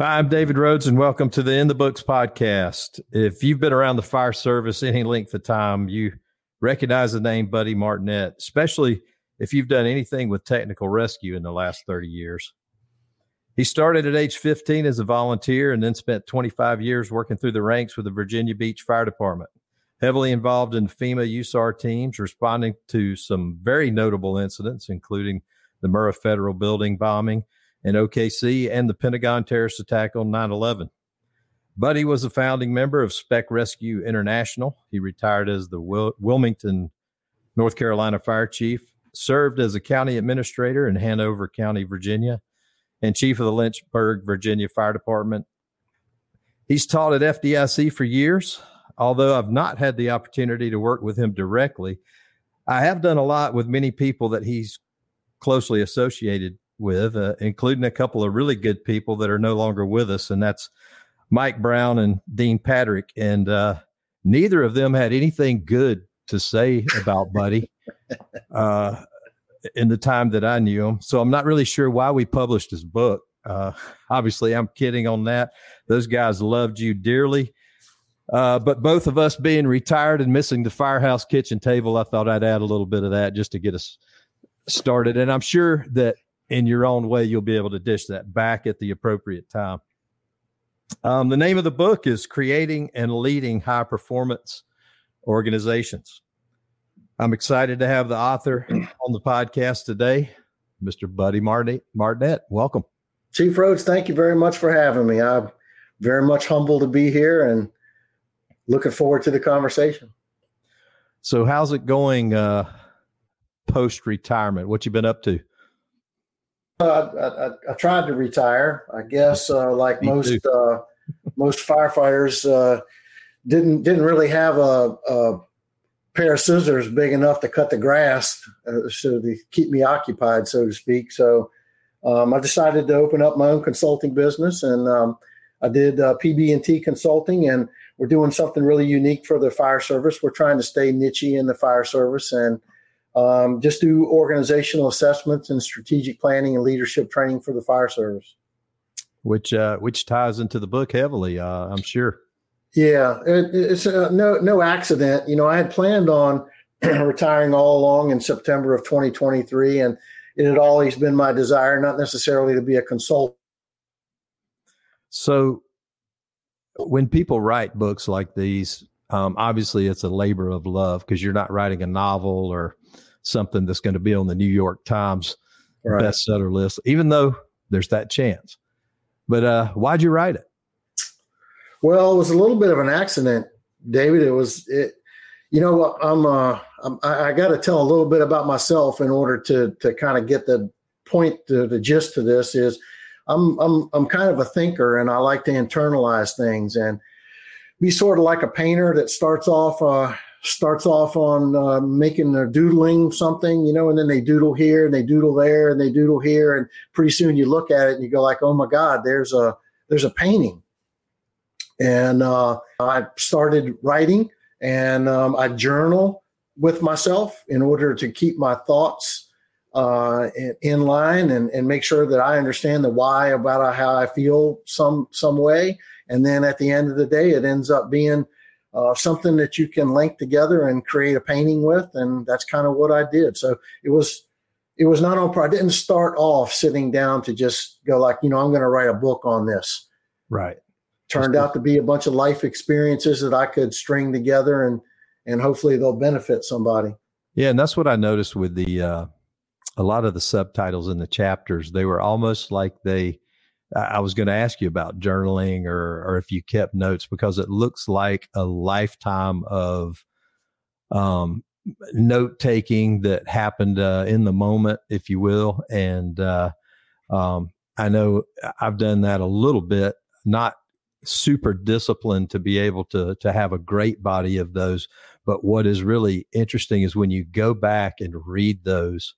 Hi, I'm David Rhodes, and welcome to the In the Books podcast. If you've been around the fire service any length of time, you recognize the name Buddy Martinette, especially if you've done anything with technical rescue in the last 30 years. He started at age 15 as a volunteer and then spent 25 years working through the ranks with the Virginia Beach Fire Department, heavily involved in FEMA USAR teams, responding to some very notable incidents, including the Murrah Federal Building bombing in OKC and the Pentagon terrorist attack on 9 11. Buddy was a founding member of Spec Rescue International. He retired as the Wil- Wilmington, North Carolina fire chief, served as a county administrator in Hanover County, Virginia, and chief of the Lynchburg, Virginia Fire Department. He's taught at FDIC for years. Although I've not had the opportunity to work with him directly, I have done a lot with many people that he's closely associated with, uh, including a couple of really good people that are no longer with us, and that's Mike Brown and Dean Patrick. And uh, neither of them had anything good to say about Buddy uh, in the time that I knew him. So I'm not really sure why we published his book. Uh, obviously, I'm kidding on that. Those guys loved you dearly. Uh, but both of us being retired and missing the firehouse kitchen table, I thought I'd add a little bit of that just to get us started. And I'm sure that in your own way, you'll be able to dish that back at the appropriate time. Um, the name of the book is Creating and Leading High Performance Organizations. I'm excited to have the author on the podcast today, Mr. Buddy Martinette. Welcome. Chief Rhodes, thank you very much for having me. I'm very much humbled to be here and looking forward to the conversation. So, how's it going uh, post retirement? What you been up to? Uh, I, I, tried to retire. I guess, uh, like Me most uh, most firefighters, uh, didn't didn't really have a, a, pair of scissors big enough to cut the grass, uh, so to keep me occupied, so to speak. So um, I decided to open up my own consulting business, and um, I did uh, PB&T consulting, and we're doing something really unique for the fire service. We're trying to stay niche in the fire service and um, just do organizational assessments and strategic planning and leadership training for the fire service. Which uh, which ties into the book heavily, uh, I'm sure. Yeah, it, it's uh, no no accident. You know, I had planned on retiring all along in September of 2023, and it had always been my desire, not necessarily to be a consultant. So, when people write books like these, um, obviously it's a labor of love because you're not writing a novel or something that's going to be on the New York Times right. bestseller list, even though there's that chance. But uh, why'd you write it? Well, it was a little bit of an accident, David. It was it. You know, I'm. Uh, I'm I, got to tell a little bit about myself in order to to kind of get the point, the, the gist to this is. I'm I'm I'm kind of a thinker, and I like to internalize things and be sort of like a painter that starts off uh, starts off on uh, making or doodling something, you know, and then they doodle here and they doodle there and they doodle here, and pretty soon you look at it and you go like, oh my God, there's a there's a painting. And uh, I started writing, and um, I journal with myself in order to keep my thoughts uh, in, in, line and, and make sure that I understand the why about how I feel some some way. And then at the end of the day, it ends up being uh, something that you can link together and create a painting with. And that's kind of what I did. So it was, it was not on, I didn't start off sitting down to just go like, you know, I'm going to write a book on this. Right. Turned out to be a bunch of life experiences that I could string together and, and hopefully they'll benefit somebody. Yeah. And that's what I noticed with the, uh, a lot of the subtitles in the chapters, they were almost like they, I was going to ask you about journaling or or if you kept notes because it looks like a lifetime of um, note taking that happened uh, in the moment, if you will. And uh, um, I know I've done that a little bit, not super disciplined to be able to to have a great body of those. But what is really interesting is when you go back and read those,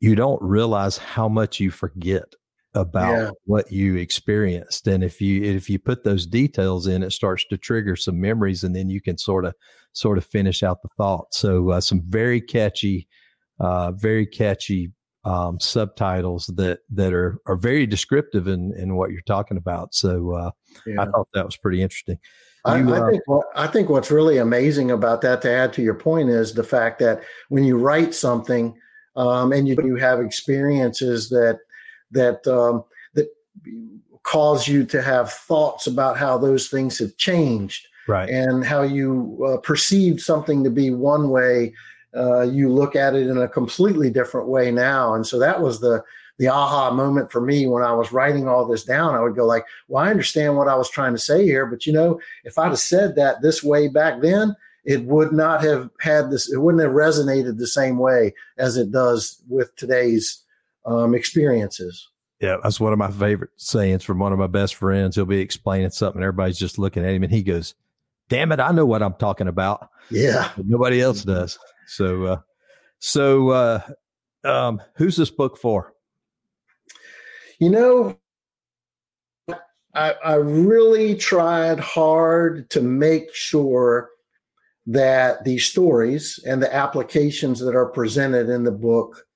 you don't realize how much you forget about yeah. what you experienced and if you if you put those details in it starts to trigger some memories and then you can sort of sort of finish out the thought so uh, some very catchy uh, very catchy um, subtitles that that are are very descriptive in in what you're talking about. So uh, yeah. I thought that was pretty interesting. I, I, uh, think what, I think what's really amazing about that, to add to your point, is the fact that when you write something um, and you, you have experiences that that um, that cause you to have thoughts about how those things have changed, right? And how you uh, perceived something to be one way, uh, you look at it in a completely different way now. And so that was the the aha moment for me when I was writing all this down. I would go like, "Well, I understand what I was trying to say here, but you know, if I'd have said that this way back then." It would not have had this. It wouldn't have resonated the same way as it does with today's um, experiences. Yeah, that's one of my favorite sayings from one of my best friends. He'll be explaining something, everybody's just looking at him, and he goes, "Damn it, I know what I'm talking about." Yeah, but nobody else does. So, uh, so uh, um, who's this book for? You know, I, I really tried hard to make sure that the stories and the applications that are presented in the book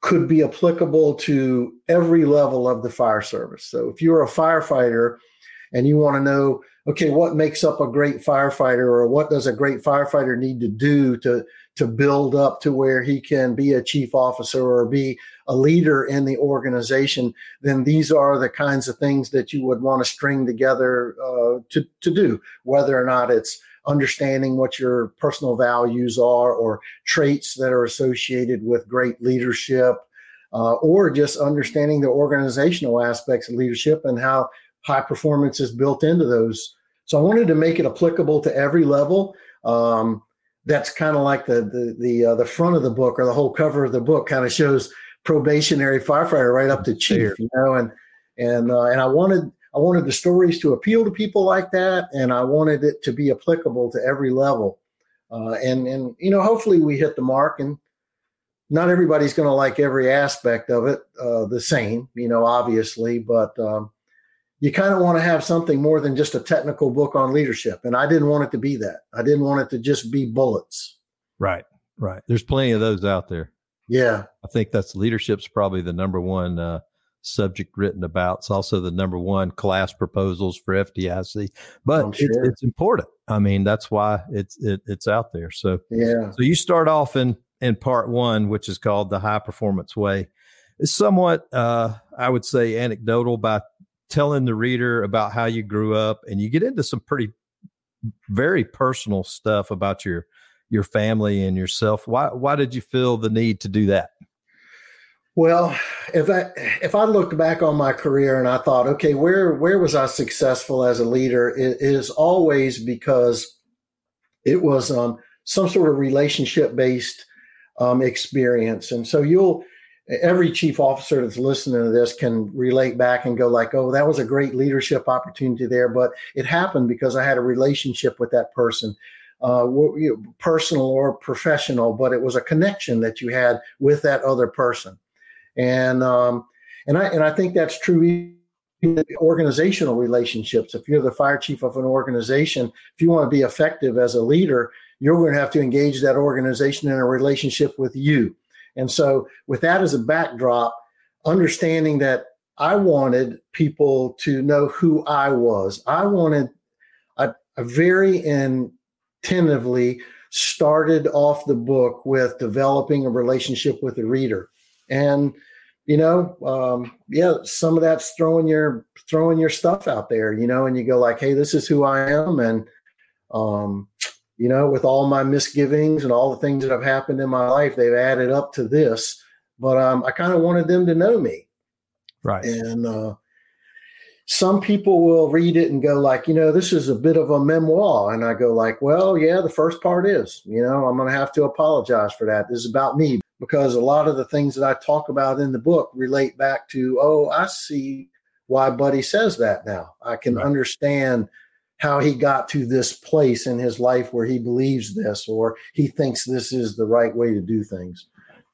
could be applicable to every level of the fire service. So if you're a firefighter and you want to know, okay, what makes up a great firefighter or what does a great firefighter need to do to to build up to where he can be a chief officer or be a leader in the organization, then these are the kinds of things that you would want to string together uh, to, to do, whether or not it's understanding what your personal values are or traits that are associated with great leadership, uh, or just understanding the organizational aspects of leadership and how high performance is built into those. So I wanted to make it applicable to every level. Um, that's kind of like the the the, uh, the front of the book or the whole cover of the book kind of shows probationary firefighter right up to chief, you know, and and uh, and I wanted I wanted the stories to appeal to people like that, and I wanted it to be applicable to every level. Uh, and and you know, hopefully we hit the mark. And not everybody's going to like every aspect of it uh, the same, you know, obviously. But um, you kind of want to have something more than just a technical book on leadership. And I didn't want it to be that. I didn't want it to just be bullets. Right. Right. There's plenty of those out there. Yeah. I think that's leadership's probably the number one uh, subject written about. It's also the number one class proposals for FDIC, but sure. it's, it's, important. I mean, that's why it's it, it's out there. So yeah. So you start off in in part one, which is called the high performance way. It's somewhat, uh, I would say, anecdotal by telling the reader about how you grew up, and you get into some pretty very personal stuff about your your family and yourself. Why why did you feel the need to do that? Well, if I if I looked back on my career and I thought, okay, where where was I successful as a leader? It is always because it was um, some sort of relationship based um, experience, and so you'll every chief officer that's listening to this can relate back and go like, oh, that was a great leadership opportunity there, but it happened because I had a relationship with that person. Uh, personal or professional, but it was a connection that you had with that other person and um, and I and I think that's true organizational relationships. If you're the fire chief of an organization, if you want to be effective as a leader, you're going to have to engage that organization in a relationship with you. And so, with that as a backdrop, understanding that I wanted people to know who I was. I wanted a very intentively started off the book with developing a relationship with the reader. And you know, um, yeah, some of that's throwing your throwing your stuff out there, you know, and you go like, hey, this is who I am, and um, you know, with all my misgivings and all the things that have happened in my life, they've added up to this. But um, I kind of wanted them to know me, right? And uh, some people will read it and go like, you know, this is a bit of a memoir, and I go like, well, yeah, the first part is, you know, I'm going to have to apologize for that. This is about me because a lot of the things that I talk about in the book relate back to, oh, I see why Buddy says that now. I can right. understand how he got to this place in his life where he believes this or he thinks this is the right way to do things.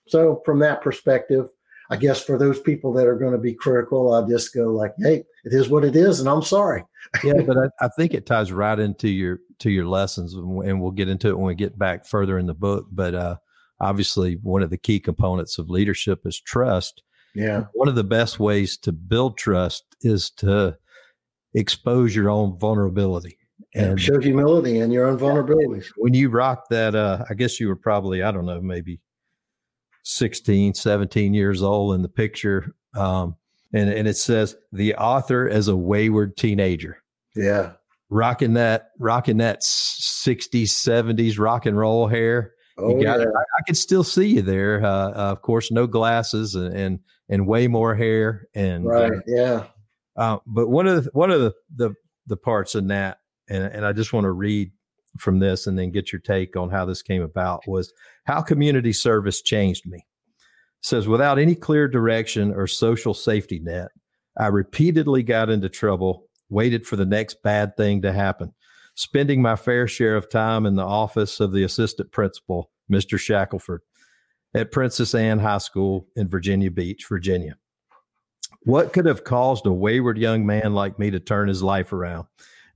So, from that perspective, I guess for those people that are going to be critical, I just go like, "Hey, it is what it is," and I'm sorry. yeah, but I, I, think it ties right into your to your lessons, and we'll get into it when we get back further in the book. But uh, obviously one of the key components of leadership is trust. Yeah. One of the best ways to build trust is to expose your own vulnerability and show humility and your own vulnerabilities. When you rock that, uh, I guess you were probably, I don't know, maybe 16, 17 years old in the picture. Um, and, and it says the author as a wayward teenager. Yeah. Rocking that, rocking that 60s, 70s rock and roll hair. Oh, yeah. I, I could still see you there. Uh, uh, of course, no glasses and, and, and way more hair. And right. Yeah. Uh, but one of the, one of the, the, the parts in that, and, and I just want to read from this and then get your take on how this came about was how community service changed me. It says without any clear direction or social safety net, I repeatedly got into trouble, waited for the next bad thing to happen, spending my fair share of time in the office of the assistant principal, Mr. Shackelford, at Princess Anne High School in Virginia Beach, Virginia. What could have caused a wayward young man like me to turn his life around?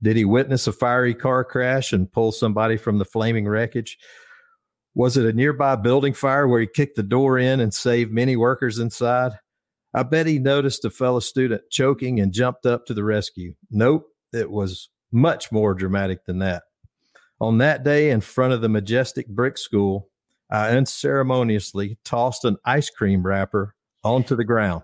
Did he witness a fiery car crash and pull somebody from the flaming wreckage? Was it a nearby building fire where he kicked the door in and saved many workers inside? I bet he noticed a fellow student choking and jumped up to the rescue. Nope, it was much more dramatic than that. On that day, in front of the majestic brick school, I unceremoniously tossed an ice cream wrapper onto the ground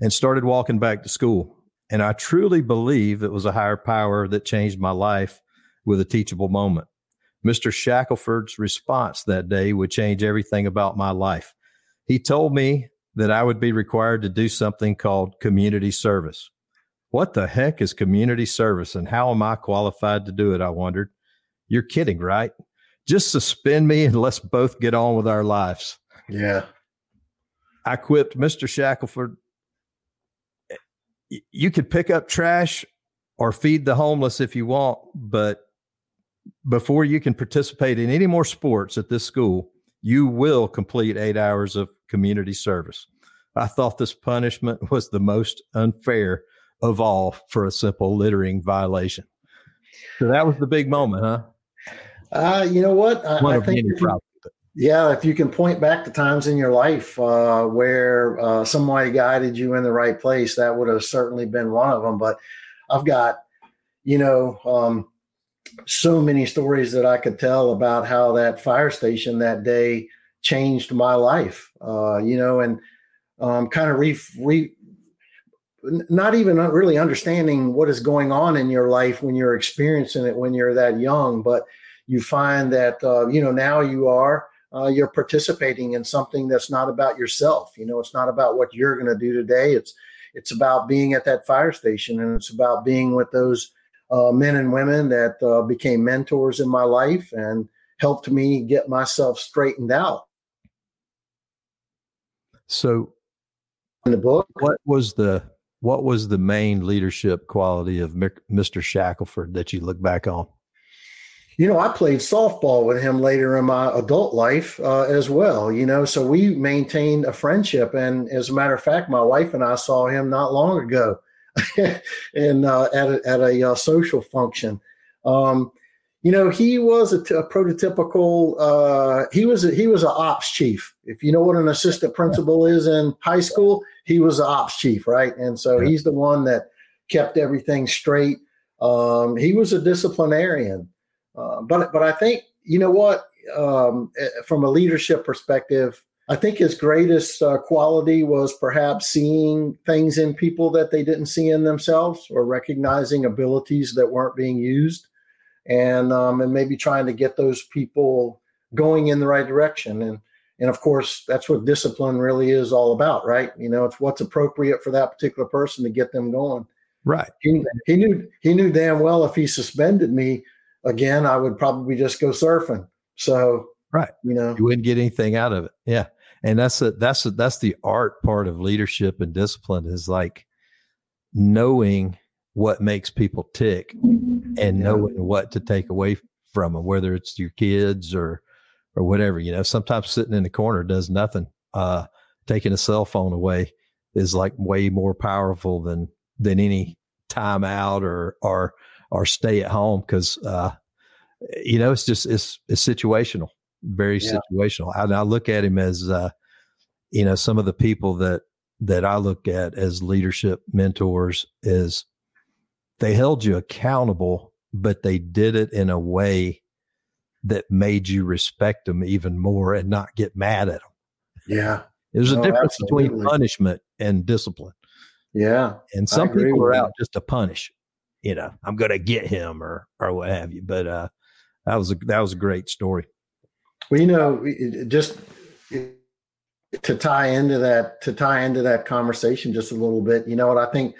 and started walking back to school. And I truly believe it was a higher power that changed my life with a teachable moment. Mr. Shackelford's response that day would change everything about my life. He told me that I would be required to do something called community service. What the heck is community service and how am I qualified to do it? I wondered. You're kidding, right? Just suspend me and let's both get on with our lives. Yeah. I quipped, Mr. Shackelford, you could pick up trash or feed the homeless if you want, but before you can participate in any more sports at this school, you will complete eight hours of community service. I thought this punishment was the most unfair of all for a simple littering violation. So that was the big moment, huh? Uh, you know what? I, One I of think many. Yeah, if you can point back to times in your life uh, where uh, somebody guided you in the right place, that would have certainly been one of them. But I've got, you know, um, so many stories that I could tell about how that fire station that day changed my life. Uh, you know, and um, kind of re, re not even really understanding what is going on in your life when you're experiencing it when you're that young, but you find that uh, you know now you are uh, you're participating in something that's not about yourself. You know, it's not about what you're going to do today. It's it's about being at that fire station, and it's about being with those uh, men and women that uh, became mentors in my life and helped me get myself straightened out. So In the book, what was the what was the main leadership quality of Mr. Shackelford that you look back on? you know, I played softball with him later in my adult life uh, as well. You know, so we maintained a friendship, and as a matter of fact, my wife and I saw him not long ago, and uh, at a, at a uh, social function. Um, you know, he was a, t- a prototypical. Uh, he was a, he was an ops chief. If you know what an assistant principal is in high school, he was an ops chief, right? And so he's the one that kept everything straight. Um, he was a disciplinarian. Uh, but but I think you know what, um, eh, from a leadership perspective, I think his greatest uh, quality was perhaps seeing things in people that they didn't see in themselves, or recognizing abilities that weren't being used, and um, and maybe trying to get those people going in the right direction. And and of course, that's what discipline really is all about, right? You know, it's what's appropriate for that particular person to get them going Right. he, he knew he knew damn well if he suspended me again, I would probably just go surfing. So Right. you know, You wouldn't get anything out of it. Yeah. And that's a, that's a, that's the art part of leadership and discipline is like knowing what makes people tick and Yeah. knowing what to take away from them, whether it's your kids or, or whatever, you know, sometimes sitting in the corner does nothing. Uh, taking a cell phone away is like way more powerful than, than any time out or, or, or stay at home. Cause, uh, you know, it's just, it's, it's situational. very yeah. situational. I, I, look at him as, uh, you know, some of the people that that I look at as leadership mentors is they held you accountable, but they did it in a way that made you respect them even more and not get mad at them. Yeah. There's no, a difference absolutely. between punishment and discipline. Yeah. And some people are out just to punish. You know, I'm going to get him or or what have you. But uh, that was a that was a great story. Well, you know, just to tie into that to tie into that conversation just a little bit. You know what I think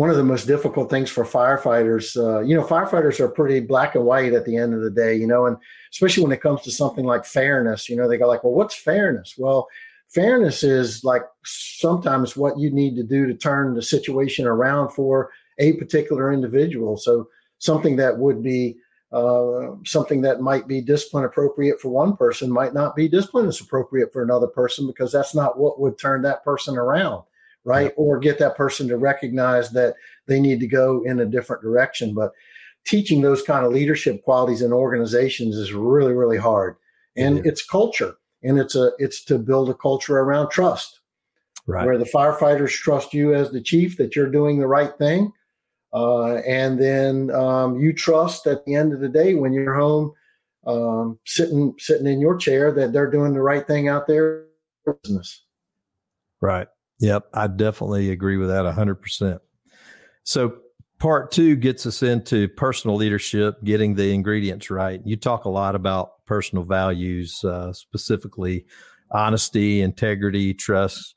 one of the most difficult things for firefighters, uh, you know, firefighters are pretty black and white at the end of the day, you know, and especially when it comes to something like fairness, you know, they go like, well, what's fairness? Well, fairness is like sometimes what you need to do to turn the situation around for a particular individual. So something that would be uh, something that might be discipline appropriate for one person might not be discipline as appropriate for another person because that's not what would turn that person around, right? Or get that person to recognize that they need to go in a different direction. But teaching those kind of leadership qualities in organizations is really, really hard. And it's culture and it's a it's to build a culture around trust right. where the firefighters trust you as the chief that you're doing the right thing uh, and then um, you trust at the end of the day when you're home um, sitting sitting in your chair that they're doing the right thing out there business right yep i definitely agree with that 100% so part two gets us into personal leadership getting the ingredients right you talk a lot about personal values, uh, specifically honesty, integrity, trust,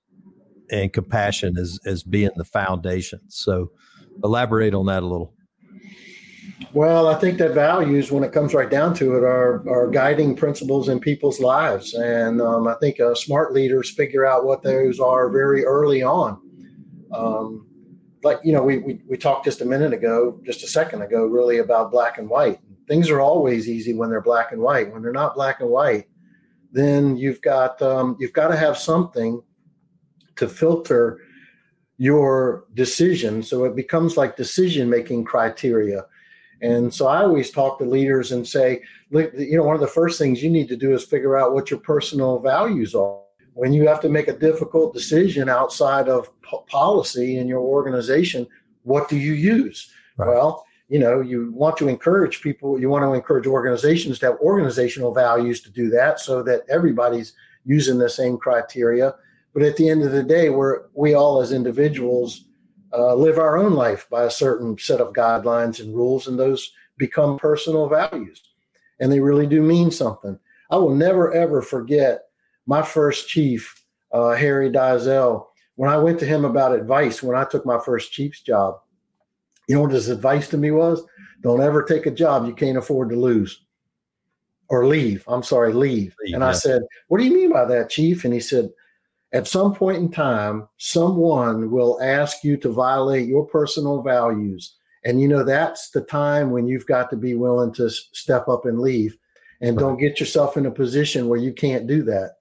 and compassion as as being the foundation. So, elaborate on that a little. Well, I think that values, when it comes right down to it, are are guiding principles in people's lives, and um, I think uh, smart leaders figure out what those are very early on. Um, like you know, we, we we talked just a minute ago, just a second ago, really about black and white things are always easy when they're black and white. When they're not black and white, then you've got um, you've got to have something to filter your decision, so it becomes like decision making criteria. And so I always talk to leaders and say, you know, one of the first things you need to do is figure out what your personal values are. When you have to make a difficult decision outside of policy in your organization, what do you use? Right. Well, you know you want to encourage people you want to encourage organizations to have organizational values to do that so that everybody's using the same criteria but at the end of the day we're we all as individuals uh, live our own life by a certain set of guidelines and rules and those become personal values and they really do mean something i will never ever forget my first chief uh, harry Dizell. when i went to him about advice when i took my first chief's job you know what his advice to me was? Don't ever take a job you can't afford to lose or leave. I'm sorry, leave. leave and yeah. I said, What do you mean by that, Chief? And he said, At some point in time, someone will ask you to violate your personal values. And you know, that's the time when you've got to be willing to step up and leave and don't get yourself in a position where you can't do that.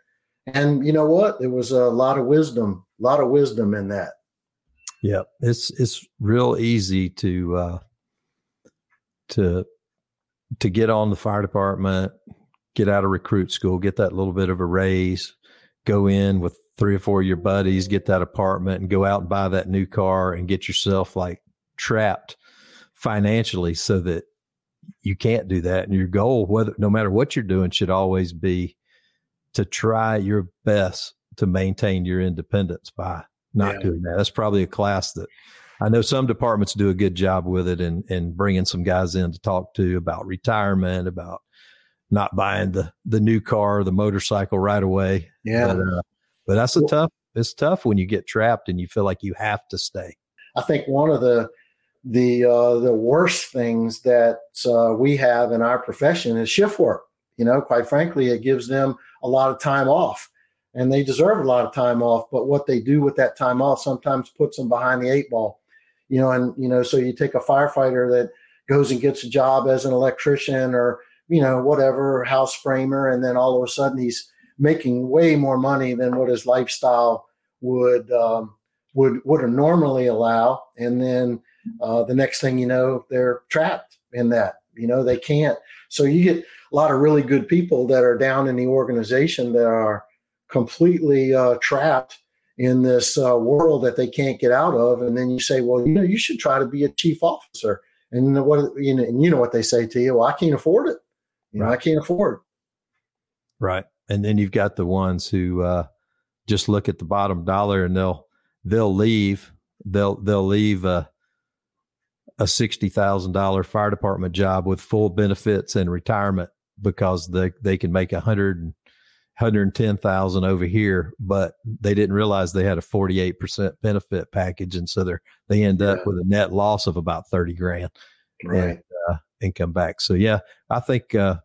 And you know what? There was a lot of wisdom, a lot of wisdom in that. Yeah, it's it's real easy to uh, to to get on the fire department, get out of recruit school, get that little bit of a raise, go in with three or four of your buddies, get that apartment, and go out and buy that new car and get yourself like trapped financially, so that you can't do that. And your goal, whether no matter what you're doing, should always be to try your best to maintain your independence by not yeah. doing that. That's probably a class that I know some departments do a good job with it and and bringing some guys in to talk to about retirement, about not buying the the new car, the motorcycle right away. Yeah, but, uh, but that's a tough. It's tough when you get trapped and you feel like you have to stay. I think one of the the uh, the worst things that uh, we have in our profession is shift work. You know, quite frankly, it gives them a lot of time off and they deserve a lot of time off. But what they do with that time off sometimes puts them behind the eight ball, you know. And you know, so you take a firefighter that goes and gets a job as an electrician or you know whatever house framer, and then all of a sudden he's making way more money than what his lifestyle would um, would would normally allow, and then uh, the next thing you know, they're trapped in that. You know, they can't. So you get a lot of really good people that are down in the organization that are completely uh, trapped in this uh, world that they can't get out of. And then you say, well, you know, you should try to be a chief officer. And what you know, and you know what they say to you? Well, I can't afford it. You know, I can't afford. Right, and then you've got the ones who uh, just look at the bottom dollar and they'll they'll leave. They'll they'll leave a a sixty thousand dollar fire department job with full benefits and retirement because they they can make a hundred 110,000 over here, but they didn't realize they had a 48% benefit package. And so they're, they end up with a net loss of about 30 grand right. and, uh, and come back. So yeah, I think, uh,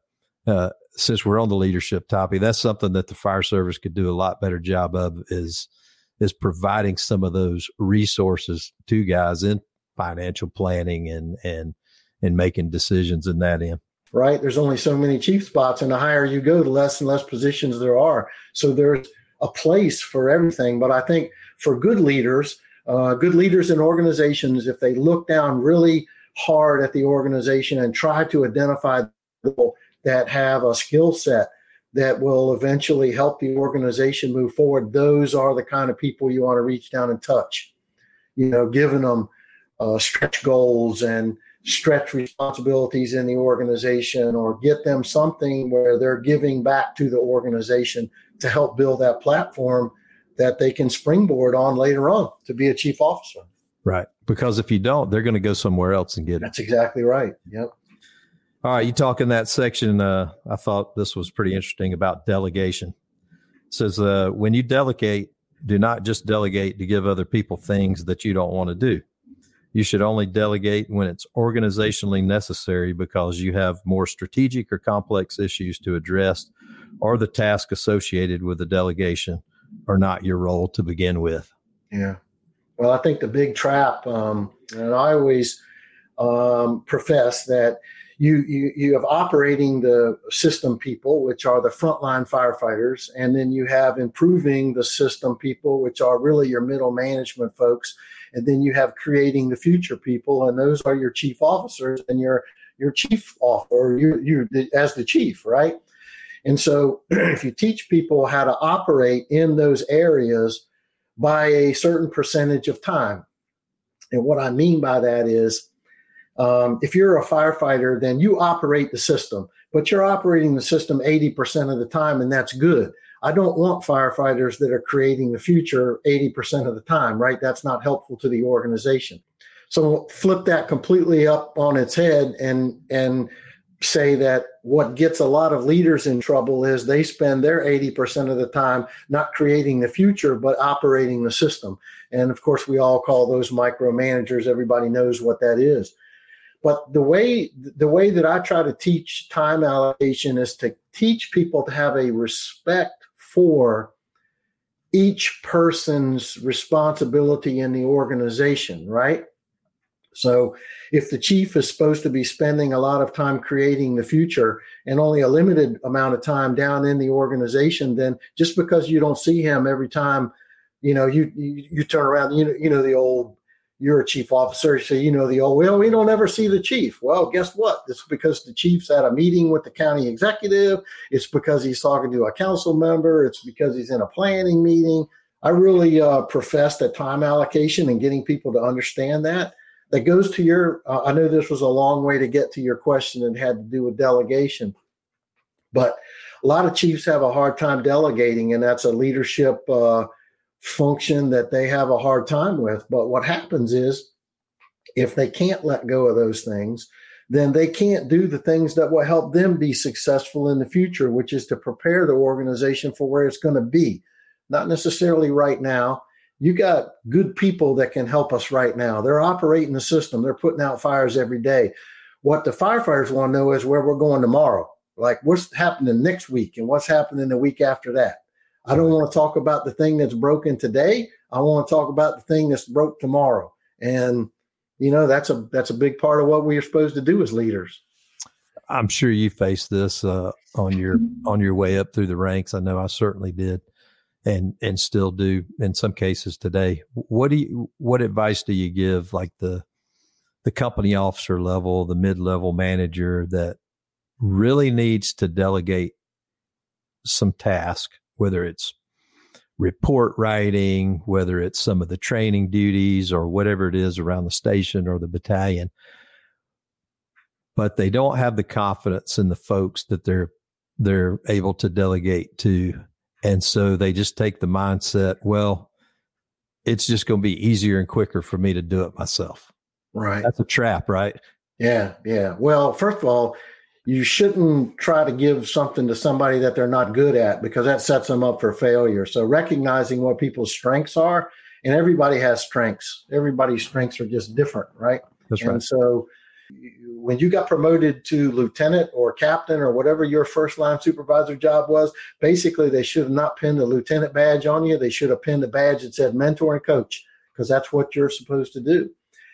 uh, since we're on the leadership topic, that's something that the fire service could do a lot better job of is, is providing some of those resources to guys in financial planning and, and, and making decisions in that end right? There's only so many chief spots, and the higher you go, the less and less positions there are. So there's a place for everything. But I think for good leaders, uh, good leaders in organizations, if they look down really hard at the organization and try to identify people that have a skill set that will eventually help the organization move forward, those are the kind of people you want to reach down and touch. You know, giving them uh, stretch goals and stretch responsibilities in the organization or get them something where they're giving back to the organization to help build that platform that they can springboard on later on to be a chief officer. Right. Because if you don't, they're going to go somewhere else and get it. That's exactly right. Yep. All right. You talk in that section. Uh, I thought this was pretty interesting about delegation. It says, uh, when you delegate, do not just delegate to give other people things that you don't want to do. You should only delegate when it's organizationally necessary because you have more strategic or complex issues to address, or the task associated with the delegation are not your role to begin with. Yeah. Well, I think the big trap, um, and I always um, profess that you, you you have operating the system people, which are the frontline firefighters, and then you have improving the system people, which are really your middle management folks and then you have creating the future people, and those are your chief officers and your your chief officer, you you as the chief, right? And so, if you teach people how to operate in those areas by a certain percentage of time, and what I mean by that is, um, if you're a firefighter, then you operate the system, but you're operating the system 80% of the time, and that's good. I don't want firefighters that are creating the future 80% of the time, right? That's not helpful to the organization. So flip that completely up on its head and and say that what gets a lot of leaders in trouble is they spend their 80% of the time not creating the future but operating the system. And of course we all call those micromanagers. Everybody knows what that is. But the way the way that I try to teach time allocation is to teach people to have a respect for each person's responsibility in the organization, right? So if the chief is supposed to be spending a lot of time creating the future and only a limited amount of time down in the organization, then just because you don't see him every time, you know, you you, you turn around, you know, you know the old you're a chief officer, so you know the old, well, we don't ever see the chief. Well, guess what? It's because the chief's at a meeting with the county executive. It's because he's talking to a council member. It's because he's in a planning meeting. I really uh, profess that time allocation and getting people to understand that. That goes to your, uh, I know this was a long way to get to your question and had to do with delegation, but a lot of chiefs have a hard time delegating, and that's a leadership. Uh, function that they have a hard time with. But what happens is if they can't let go of those things, then they can't do the things that will help them be successful in the future, which is to prepare the organization for where it's going to be. Not necessarily right now. You got good people that can help us right now. They're operating the system, they're putting out fires every day. What the firefighters want to know is where we're going tomorrow. Like what's happening next week and what's happening the week after that. I don't want to talk about the thing that's broken today. I want to talk about the thing that's broke tomorrow. And you know, that's a that's a big part of what we are supposed to do as leaders. I'm sure you faced this uh, on your on your way up through the ranks. I know I certainly did, and and still do in some cases today. What do you what advice do you give like the the company officer level, the mid level manager that really needs to delegate some task, whether it's report writing, whether it's some of the training duties or whatever it is around the station or the battalion. But they don't have the confidence in the folks that they're they're able to delegate to. And so they just take the mindset, well, it's just going to be easier and quicker for me to do it myself. Right. That's a trap, right? Yeah, yeah. Well, first of all, you shouldn't try to give something to somebody that they're not good at because that sets them up for failure. So recognizing what people's strengths are, and everybody has strengths. Everybody's strengths are just different, right? That's and right. so when you got promoted to lieutenant or captain or whatever your first line supervisor job was, basically they should have not pinned the lieutenant badge on you. They should have pinned a badge that said mentor and coach because that's what you're supposed to do.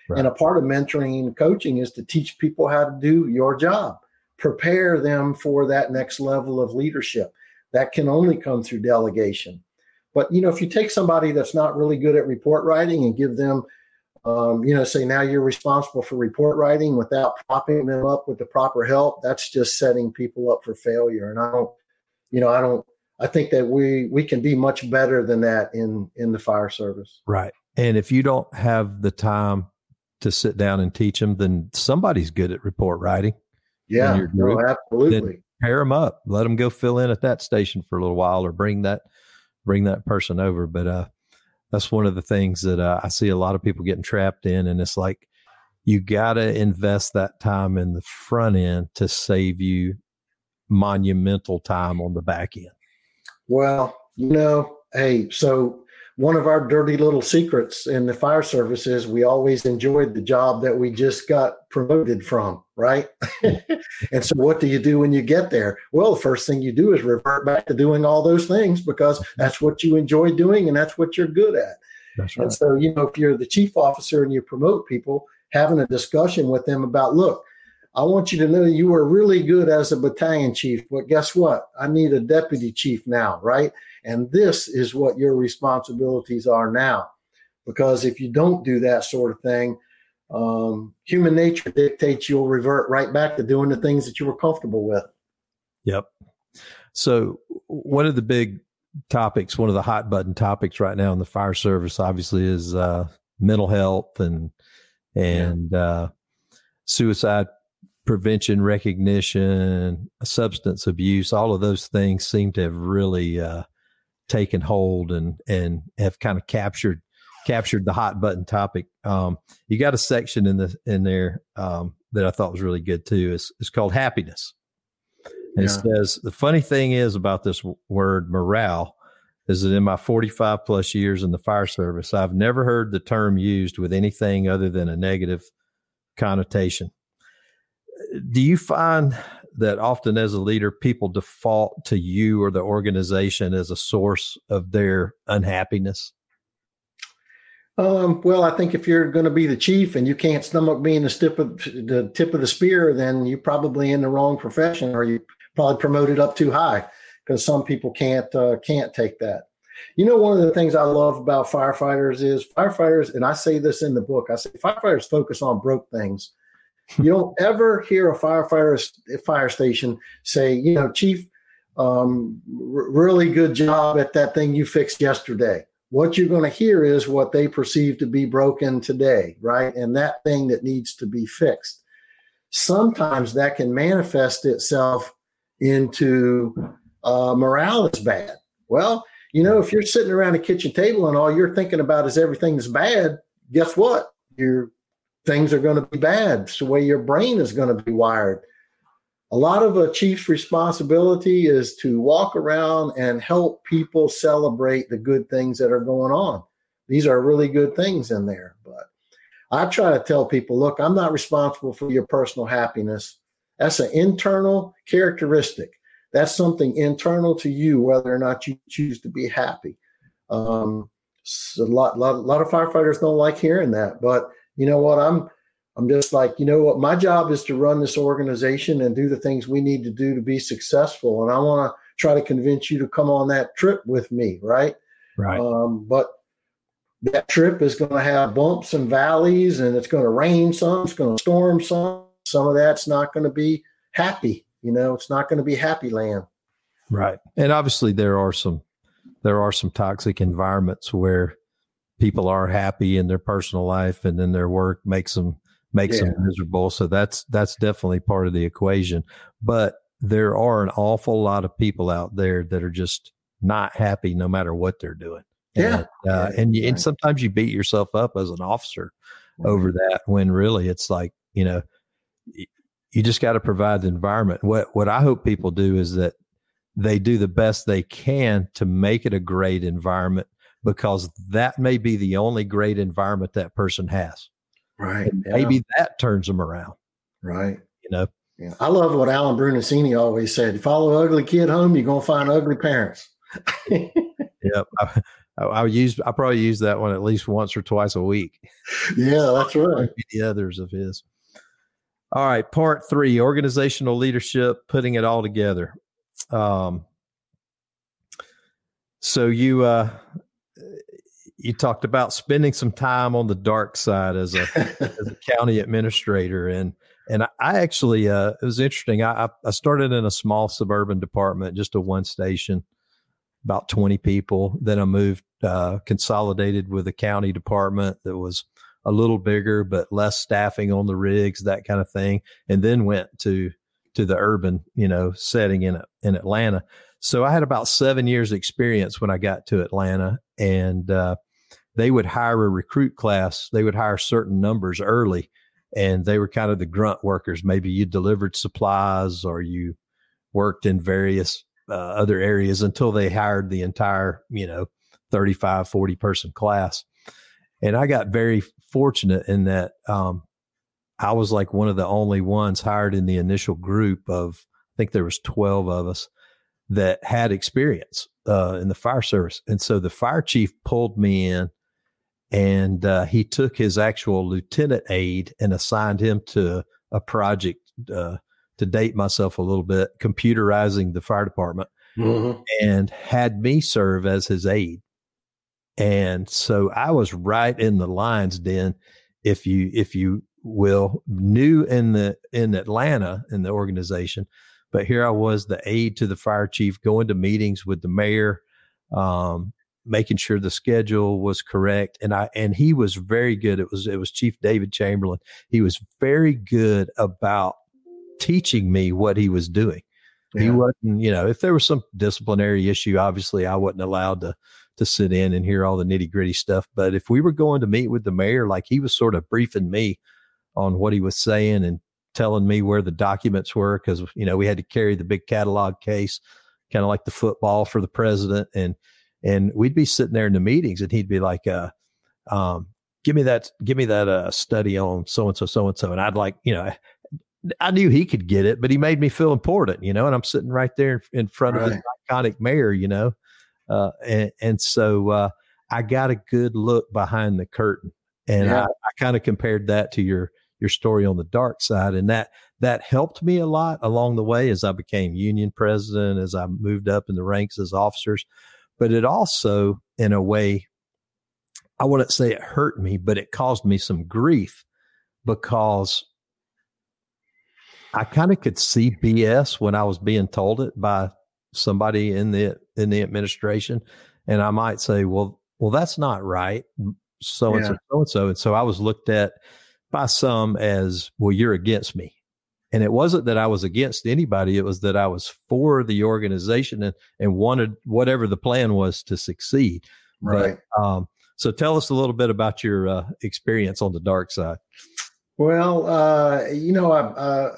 Right. And a part of mentoring and coaching is to teach people how to do your job prepare them for that next level of leadership. That can only come through delegation. But you know, if you take somebody that's not really good at report writing and give them, um, you know, say now you're responsible for report writing without propping them up with the proper help, that's just setting people up for failure. And I don't, you know, I don't. I think that we we can be much better than that in in the fire service. Right. And if you don't have the time to sit down and teach them, then somebody's good at report writing. Yeah, no, absolutely. pair them up, let them go fill in at that station for a little while, or bring that bring that person over. But uh, that's one of the things that uh, I see a lot of people getting trapped in, and it's like you got to invest that time in the front end to save you monumental time on the back end. Well, you know, hey, so one of our dirty little secrets in the fire service is we always enjoyed the job that we just got promoted from, right? and so what do you do when you get there? Well, the first thing you do is revert back to doing all those things because that's what you enjoy doing and that's what you're good at. That's right. And so, you know, if you're the chief officer and you promote people, having a discussion with them about, look, I want you to know you were really good as a battalion chief, but guess what? I need a deputy chief now, right? And this is what your responsibilities are now. Because if you don't do that sort of thing, um, human nature dictates you'll revert right back to doing the things that you were comfortable with. Yep. So, one of the big topics, one of the hot button topics right now in the fire service, obviously, is uh, mental health and and yeah. uh, suicide prevention, recognition, substance abuse. All of those things seem to have really uh, taken hold and and have kind of captured captured the hot button topic. Um, you got a section in the in there um, that I thought was really good too. It's it's called happiness, and yeah. it says the funny thing is about this word morale is that in my 45 plus years in the fire service, I've never heard the term used with anything other than a negative connotation. Do you find that often as a leader, people default to you or the organization as a source of their unhappiness? Um, well, I think if you're going to be the chief and you can't stomach being the tip of the tip of the spear, then you're probably in the wrong profession, or you probably promoted up too high because some people can't uh, can't take that. You know, one of the things I love about firefighters is firefighters, and I say this in the book. I say firefighters focus on broke things you don't ever hear a firefighter fire station say, you know, chief, um, r- really good job at that thing you fixed yesterday. What you're going to hear is what they perceive to be broken today, right? And that thing that needs to be fixed. Sometimes that can manifest itself into uh, morale is bad. Well, you know, if you're sitting around a kitchen table and all you're thinking about is everything's bad, guess what? You're things are going to be bad. It's the way your brain is going to be wired. A lot of a chief's responsibility is to walk around and help people celebrate the good things that are going on. These are really good things in there. But I try to tell people look, I'm not responsible for your personal happiness. That's an internal characteristic. That's something internal to you, whether or not you choose to be happy. Um, a lot, lot, lot of firefighters don't like hearing that, but you know what i'm i'm just like you know what my job is to run this organization and do the things we need to do to be successful and i want to try to convince you to come on that trip with me right right um, but that trip is going to have bumps and valleys and it's going to rain some, it's going to storm some. Some of that's not going to be happy. You know, it's not going to be happy land. Right. And obviously there are some there are some toxic environments where people are happy in their personal life and then their work makes them makes yeah. them miserable. So that's that's definitely part of the equation. But there are an awful lot of people out there that are just not happy no matter what they're doing. Yeah. And, uh, and, you, and sometimes you beat yourself up as an officer over that when really it's like, you know, you just got to provide the environment. What, what I hope people do is that they do the best they can to make it a great environment because that may be the only great environment that person has. Right. Yeah. Maybe that turns them around. Right. You know, yeah. I love what Alan Brunacini always said. Follow ugly kid home, you're going to find ugly parents. yep. I, I, use I probably use that one at least once or twice a week. Yeah, that's right. The others of his. All right, part three: organizational leadership, putting it all together. Um, so you uh, you talked about spending some time on the dark side as a as a county administrator, and and I actually uh, it was interesting. I I started in a small suburban department, just a one station, about twenty people. Then I moved, uh, consolidated with a county department that was a little bigger but less staffing on the rigs, that kind of thing, and then went to to the urban, you know, setting in in Atlanta. So I had about seven years experience when I got to Atlanta, and uh, they would hire a recruit class. They would hire certain numbers early, and they were kind of the grunt workers. Maybe you delivered supplies or you worked in various uh, other areas until they hired the entire, you know, 35, 40 person class. And I got very fortunate in that um, I was like one of the only ones hired in the initial group of, I think there was 12 of us that had experience uh, in the fire service. And so the fire chief pulled me in and uh, he took his actual lieutenant aide and assigned him to a project uh, to date myself a little bit, computerizing the fire department, mm-hmm. and had me serve as his aide. And so I was right in the lines, Den, if you if you will, new in the in Atlanta in the organization, but here I was, the aide to the fire chief, going to meetings with the mayor, um, making sure the schedule was correct. And I and he was very good. It was it was Chief David Chamberlain. He was very good about teaching me what he was doing. Yeah. He wasn't, you know, if there was some disciplinary issue, obviously I wasn't allowed to to sit in and hear all the nitty gritty stuff. But if we were going to meet with the mayor, like he was sort of briefing me on what he was saying and telling me where the documents were, because you know we had to carry the big catalog case, kind of like the football for the president, and and we'd be sitting there in the meetings, and he'd be like, uh, um, "Give me that, give me that uh, study on so and so, so and so," and I'd like, you know, I knew he could get it, but he made me feel important, you know. And I'm sitting right there in front right. of this iconic mayor, you know, uh, and, and so uh, I got a good look behind the curtain, and yeah. I, I kind of compared that to your your story on the dark side, and that that helped me a lot along the way as I became union president, as I moved up in the ranks as officers. But it also, in a way, I wouldn't say it hurt me, but it caused me some grief because I kind of could see BS when I was being told it by somebody in the in the administration, and I might say, "Well, well, that's not right." So and so, so and so, and so I was looked at by some as, "Well, you're against me," and it wasn't that I was against anybody; it was that I was for the organization and and wanted whatever the plan was to succeed. Right. But, um, so, tell us a little bit about your uh, experience on the dark side. Well, uh, you know, I'm uh,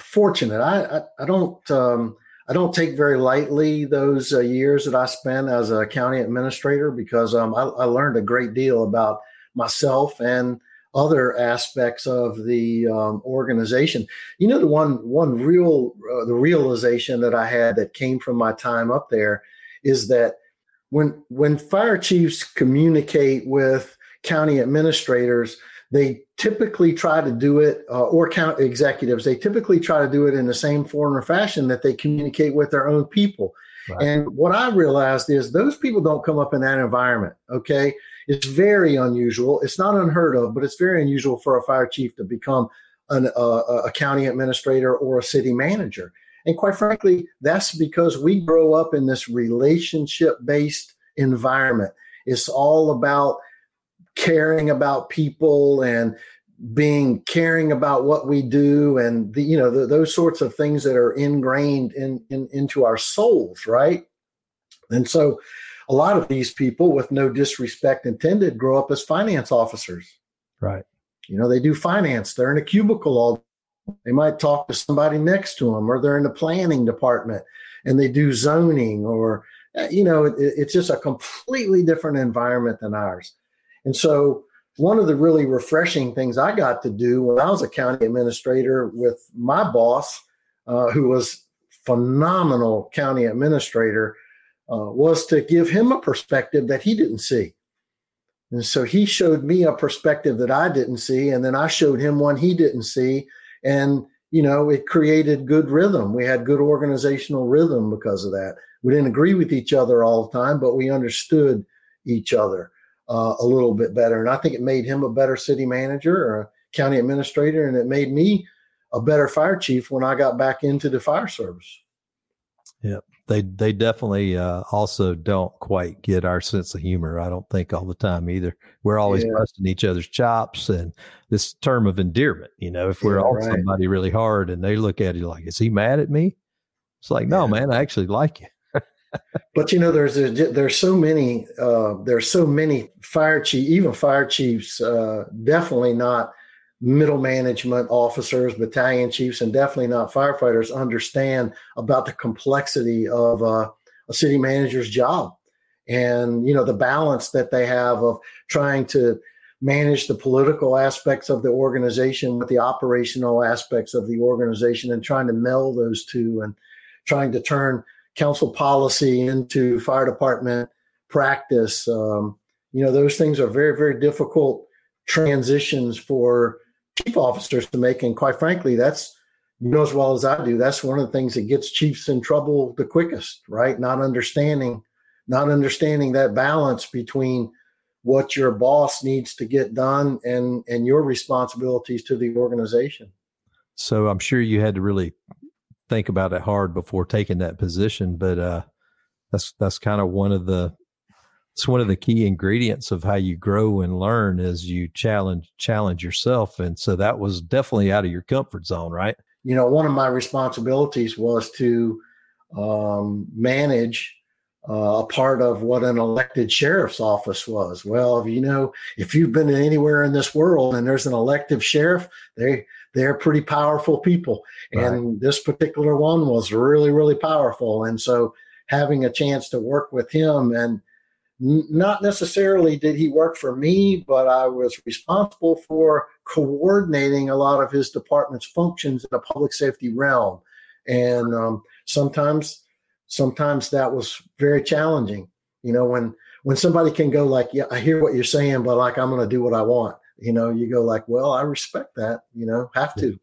fortunate. I, I, I don't um, I don't take very lightly those uh, years that I spent as a county administrator because um, I, I, learned a great deal about myself and other aspects of the um, organization. You know, the one one real uh, the realization that I had that came from my time up there is that when when fire chiefs communicate with county administrators they typically try to do it, uh, or count executives, they typically try to do it in the same form or fashion that they communicate with their own people. Right. And what I realized is those people don't come up in that environment. Okay. It's very unusual. It's not unheard of, but it's very unusual for a fire chief to become an, uh, a county administrator or a city manager. And quite frankly, that's because we grow up in this relationship based environment. It's all about caring about people and being caring about what we do and the, you know the, those sorts of things that are ingrained in, in into our souls right and so a lot of these people with no disrespect intended grow up as finance officers. Right. You know they do finance. They're in a cubicle all they might talk to somebody next to them or they're in the planning department and they do zoning or uh, you know it, it's just a completely different environment than ours. And so one of the really refreshing things I got to do when I was a county administrator with my boss, uh, who was phenomenal county administrator, uh, was to give him a perspective that he didn't see. And so he showed me a perspective that I didn't see, and then I showed him one he didn't see. And, you know, it created good rhythm. We had good organizational rhythm because of that. We didn't agree with each other all the time, but we understood each other uh, a little bit better. And I think it made him a better city manager or a county administrator, and it made me a better fire chief when I got back into the fire service. Yeah, they they definitely uh, also don't quite get our sense of humor. I don't think all the time either. We're always yeah. busting each other's chops, and this term of endearment. You know, if we're yeah, on right. somebody really hard and they look at you like, "Is he mad at me?" It's like, no, man, I actually like you but you know, there's a, there's so many uh, there's so many fire chief, even fire chiefs, uh, definitely not middle management officers, battalion chiefs, and definitely not firefighters understand about the complexity of uh, a city manager's job, and you know the balance that they have of trying to manage the political aspects of the organization with the operational aspects of the organization and trying to meld those two and trying to turn council policy into fire department practice. Um, you know, those things are very, very difficult transitions for chief officers to make. And quite frankly, that's, you know, as well as I do, that's one of the things that gets chiefs in trouble the quickest, right? Not understanding, not understanding that balance between what your boss needs to get done and and your responsibilities to the organization. So I'm sure you had to really think about it hard before taking that position. But uh, that's that's kind of one of the it's one of the key ingredients of how you grow and learn is you challenge challenge yourself. And so that was definitely out of your comfort zone, right? You know, one of my responsibilities was to um, manage uh, a part of what an elected sheriff's office was. Well, you know, if you've been anywhere in this world and there's an elective sheriff, they they're pretty powerful people, right. and this particular one was really really powerful. And so, having a chance to work with him and not necessarily did he work for me, but I was responsible for coordinating a lot of his department's functions in the public safety realm, and um, sometimes sometimes that was very challenging. You know, when when somebody can go like, "Yeah, I hear what you're saying, but like I'm going to do what I want." You know, you go like, "Well, I respect that." You know, have to.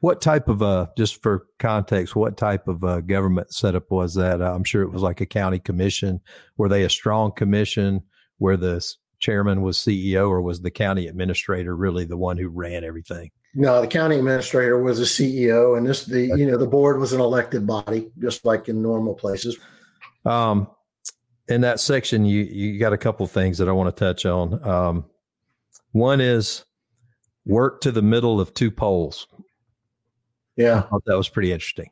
What type of uh just for context, what type of uh government setup was that? Uh, I'm sure it was like a county commission. Were they a strong commission where the chairman was CEO or was the county administrator really the one who ran everything? No, the county administrator was a CEO, and this the you know the board was an elected body, just like in normal places. Um, in that section, you you got a couple of things that I want to touch on. Um, one is work to the middle of two poles. Yeah, I thought that was pretty interesting.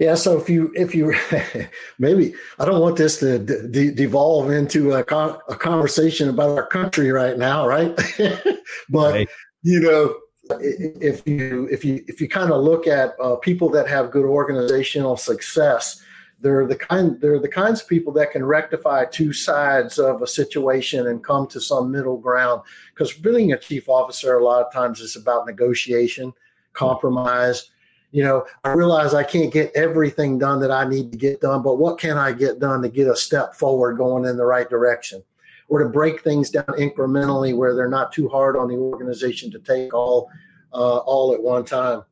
Yeah, so if you if you maybe I don't want this to de- devolve into a, con- a conversation about our country right now, right? but right you know, if you if you if you kind of look at uh, people that have good organizational success, they're the kind they're the kinds of people that can rectify two sides of a situation and come to some middle ground. Because being a chief officer, a lot of times is about negotiation, compromise. You know, I realize I can't get everything done that I need to get done, but what can I get done to get a step forward going in the right direction? or to break things down incrementally where they're not too hard on the organization to take all uh, all at one time.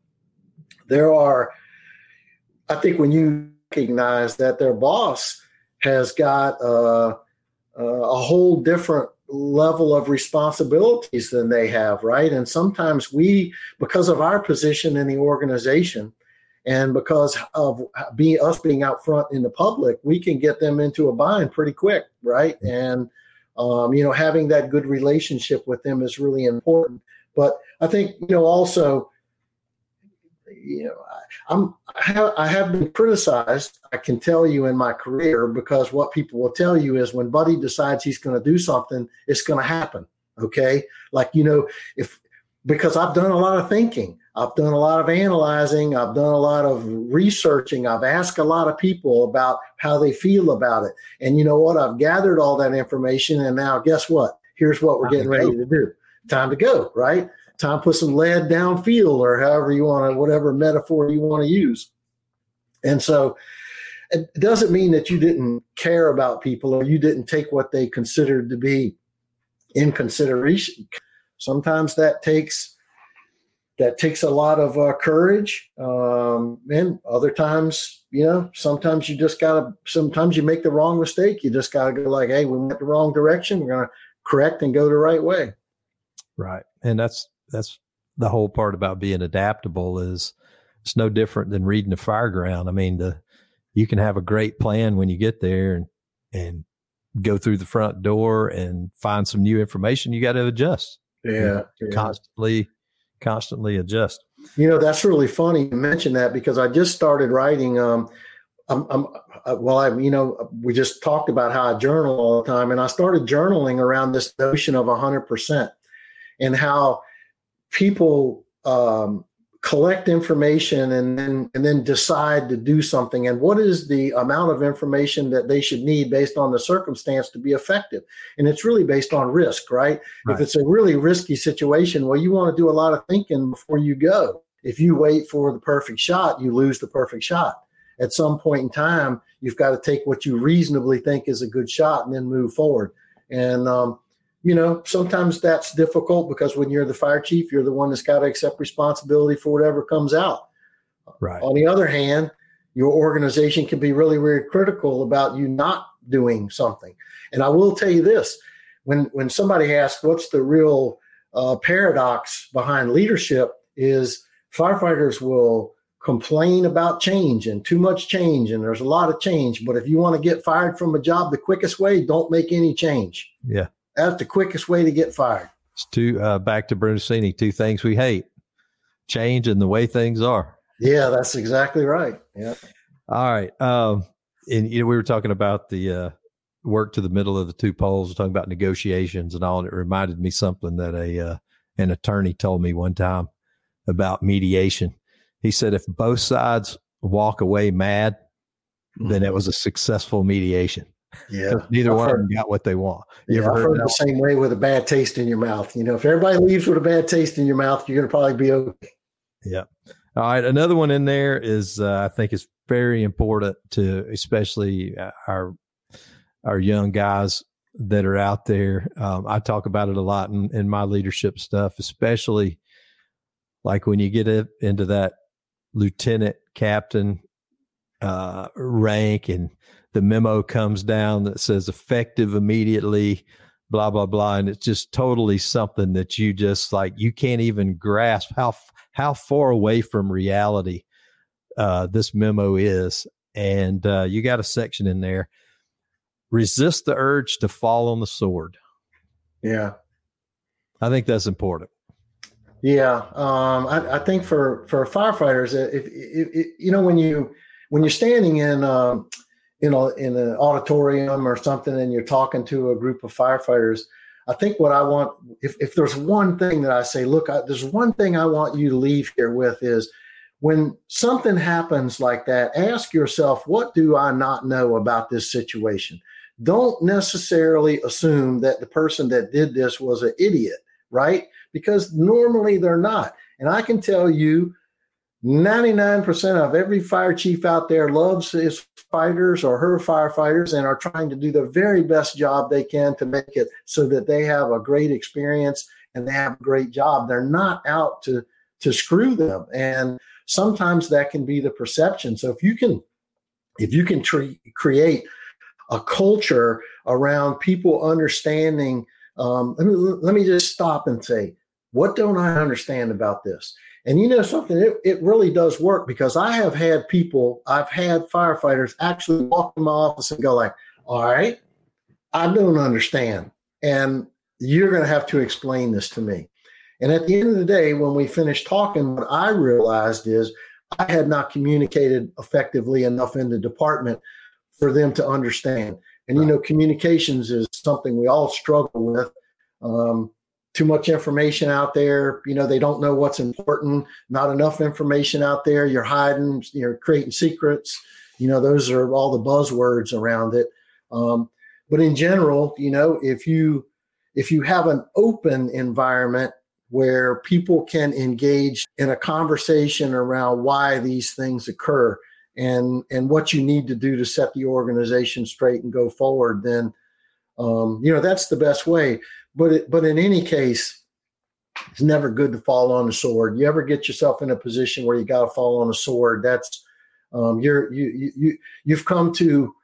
There are, I think, when you recognize that their boss has got uh, uh, a whole different level of responsibilities than they have, right? And sometimes we, because of our position in the organization, and because of being us being out front in the public, we can get them into a bind pretty quick, right? And um, you know, having that good relationship with them is really important. But I think you know also, you know, I'm I have, I have been criticized. I can tell you in my career because what people will tell you is when Buddy decides he's going to do something, it's going to happen. Okay, like you know, if because I've done a lot of thinking. I've done a lot of analyzing. I've done a lot of researching. I've asked a lot of people about how they feel about it. And you know what? I've gathered all that information. And now, guess what? Here's what we're getting ready to do. Time to go, right? Time put some lead downfield or however you want to, whatever metaphor you want to use. And so it doesn't mean that you didn't care about people or you didn't take what they considered to be in consideration. Sometimes that takes that takes a lot of uh, courage. Um, and other times, you know, sometimes you just gotta. Sometimes you make the wrong mistake. You just gotta go like, "Hey, we went the wrong direction. We're gonna correct and go the right way." Right, and that's that's the whole part about being adaptable. Is it's no different than reading a fireground. I mean, the you can have a great plan when you get there and and go through the front door and find some new information. You got to adjust. Yeah, yeah. constantly constantly adjust. You know, that's really funny you mention that because I just started writing. Um, I'm, I'm uh, well, I, you know, we just talked about how I journal all the time, and I started journaling around this notion of 100% and how people um, collect information and then and then decide to do something. And what is the amount of information that they should need based on the circumstance to be effective? And it's really based on risk right, right. if it's a really risky situation well you want to do a lot of thinking before you go. If you wait for the perfect shot you lose the perfect shot. At some point in time you've got to take what you reasonably think is a good shot and then move forward. And um, you know, sometimes that's difficult because when you're the fire chief, you're the one that's got to accept responsibility for whatever comes out. Right. On the other hand, your organization can be really, really critical about you not doing something. And I will tell you this: when when somebody asks what's the real uh, paradox behind leadership, is firefighters will complain about change and too much change, and there's a lot of change. But if you want to get fired from a job the quickest way, don't make any change. Yeah. That's the quickest way to get fired. It's two uh, back to Brunacini, two things we hate: change and the way things are. Yeah, that's exactly right. Yeah. All right. Um, and you know, we were talking about the uh, work to the middle of the two poles. We're talking about negotiations and all. And it reminded me something that a uh, an attorney told me one time about mediation. He said if both sides walk away mad, mm-hmm. then it was a successful mediation. Yeah. Neither I've one heard, of them got what they want. You yeah, I've heard, heard the same way with a bad taste in your mouth. You know, if everybody leaves with a bad taste in your mouth, you're going to probably be okay. Yeah. All right. Another one in there is, uh, I think is very important to, especially uh, our, our young guys that are out there. Um, I talk about it a lot in, in my leadership stuff, especially like when you get into that lieutenant captain uh, rank and the memo comes down that says effective immediately, blah, blah, blah. And it's just totally something that you just like, you can't even grasp how, how far away from reality uh, this memo is. And uh, you got a section in there resist the urge to fall on the sword. Yeah. I think that's important. Yeah, um, I, I, think for for firefighters, if, if, if, you know when you when you're standing in um, you know, in an auditorium or something and you're talking to a group of firefighters, I think what I want, if, if there's one thing that I say, look, I, there's one thing I want you to leave here with is when something happens like that, ask yourself, what do I not know about this situation? Don't necessarily assume that the person that did this was an idiot, right? Because normally they're not. And I can tell you 99% of every fire chief out there loves his fighters or her firefighters and are trying to do the very best job they can to make it so that they have a great experience and they have a great job. They're not out to to screw them. And sometimes that can be the perception. So if you can if you can tre- create a culture around people understanding. Um, let me let me just stop and say, what don't I understand about this? And you know something, it, it really does work because I have had people, I've had firefighters actually walk in my office and go like, all right, I don't understand. And you're going to have to explain this to me. And at the end of the day, when we finished talking, what I realized is I had not communicated effectively enough in the department for them to understand. And, you know, communications is something we all struggle with. Um, too much information out there. You know, they don't know what's important, not enough information out there. You're hiding, you're creating secrets. You know, those are all the buzzwords around it. Um, but in general, you know, if you if you have an open environment where people can engage in a conversation around why these things occur and and what you need to do to set the organization straight and go forward, then um, you know that's the best way. But it, but in any case, it's never good to fall on the sword. You ever get yourself in a position where you got to fall on a sword? That's um, you're you you you've come to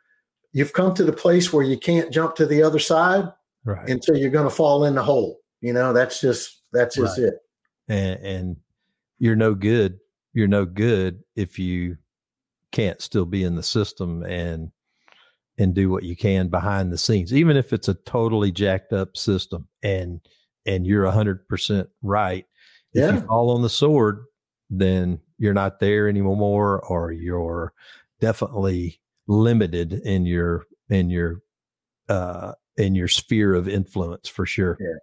you've come to the place where you can't jump to the other side, right? And so you're going to fall in the hole. You know, that's just that's just right. it. And, and you're no good. You're no good if you can't still be in the system and and do what you can behind the scenes, even if it's a totally jacked up system and and you're a hundred percent right. If you fall on the sword, then you're not there anymore, or you're definitely limited in your in your uh in your sphere of influence for sure. Yeah.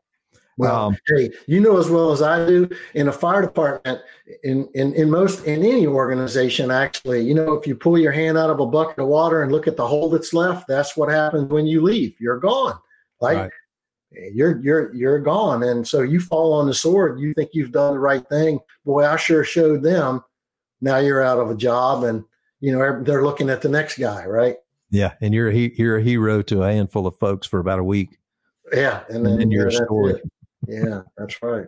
Well, um, hey, you know as well as I do in a fire department, in, in in most in any organization, actually, you know, if you pull your hand out of a bucket of water and look at the hole that's left, that's what happens when you leave. You're gone. Like right. you're you're you're gone. And so you fall on the sword, you think you've done the right thing. Boy, I sure showed them. Now you're out of a job and you know they're looking at the next guy, right? Yeah, and you're a you're a hero to a handful of folks for about a week. Yeah, and then, and then you're a story. Yeah, that's right.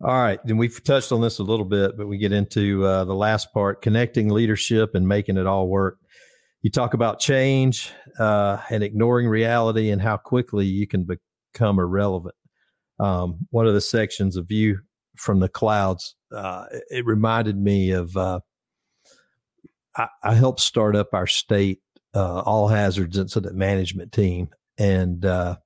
All right. Then we've touched on this a little bit, but we get into uh, the last part connecting leadership and making it all work. You talk about change uh, and ignoring reality and how quickly you can become irrelevant. Um, one of the sections of view from the clouds, uh, it reminded me of uh, I, I, helped start up our state uh, all hazards incident management team. And uh,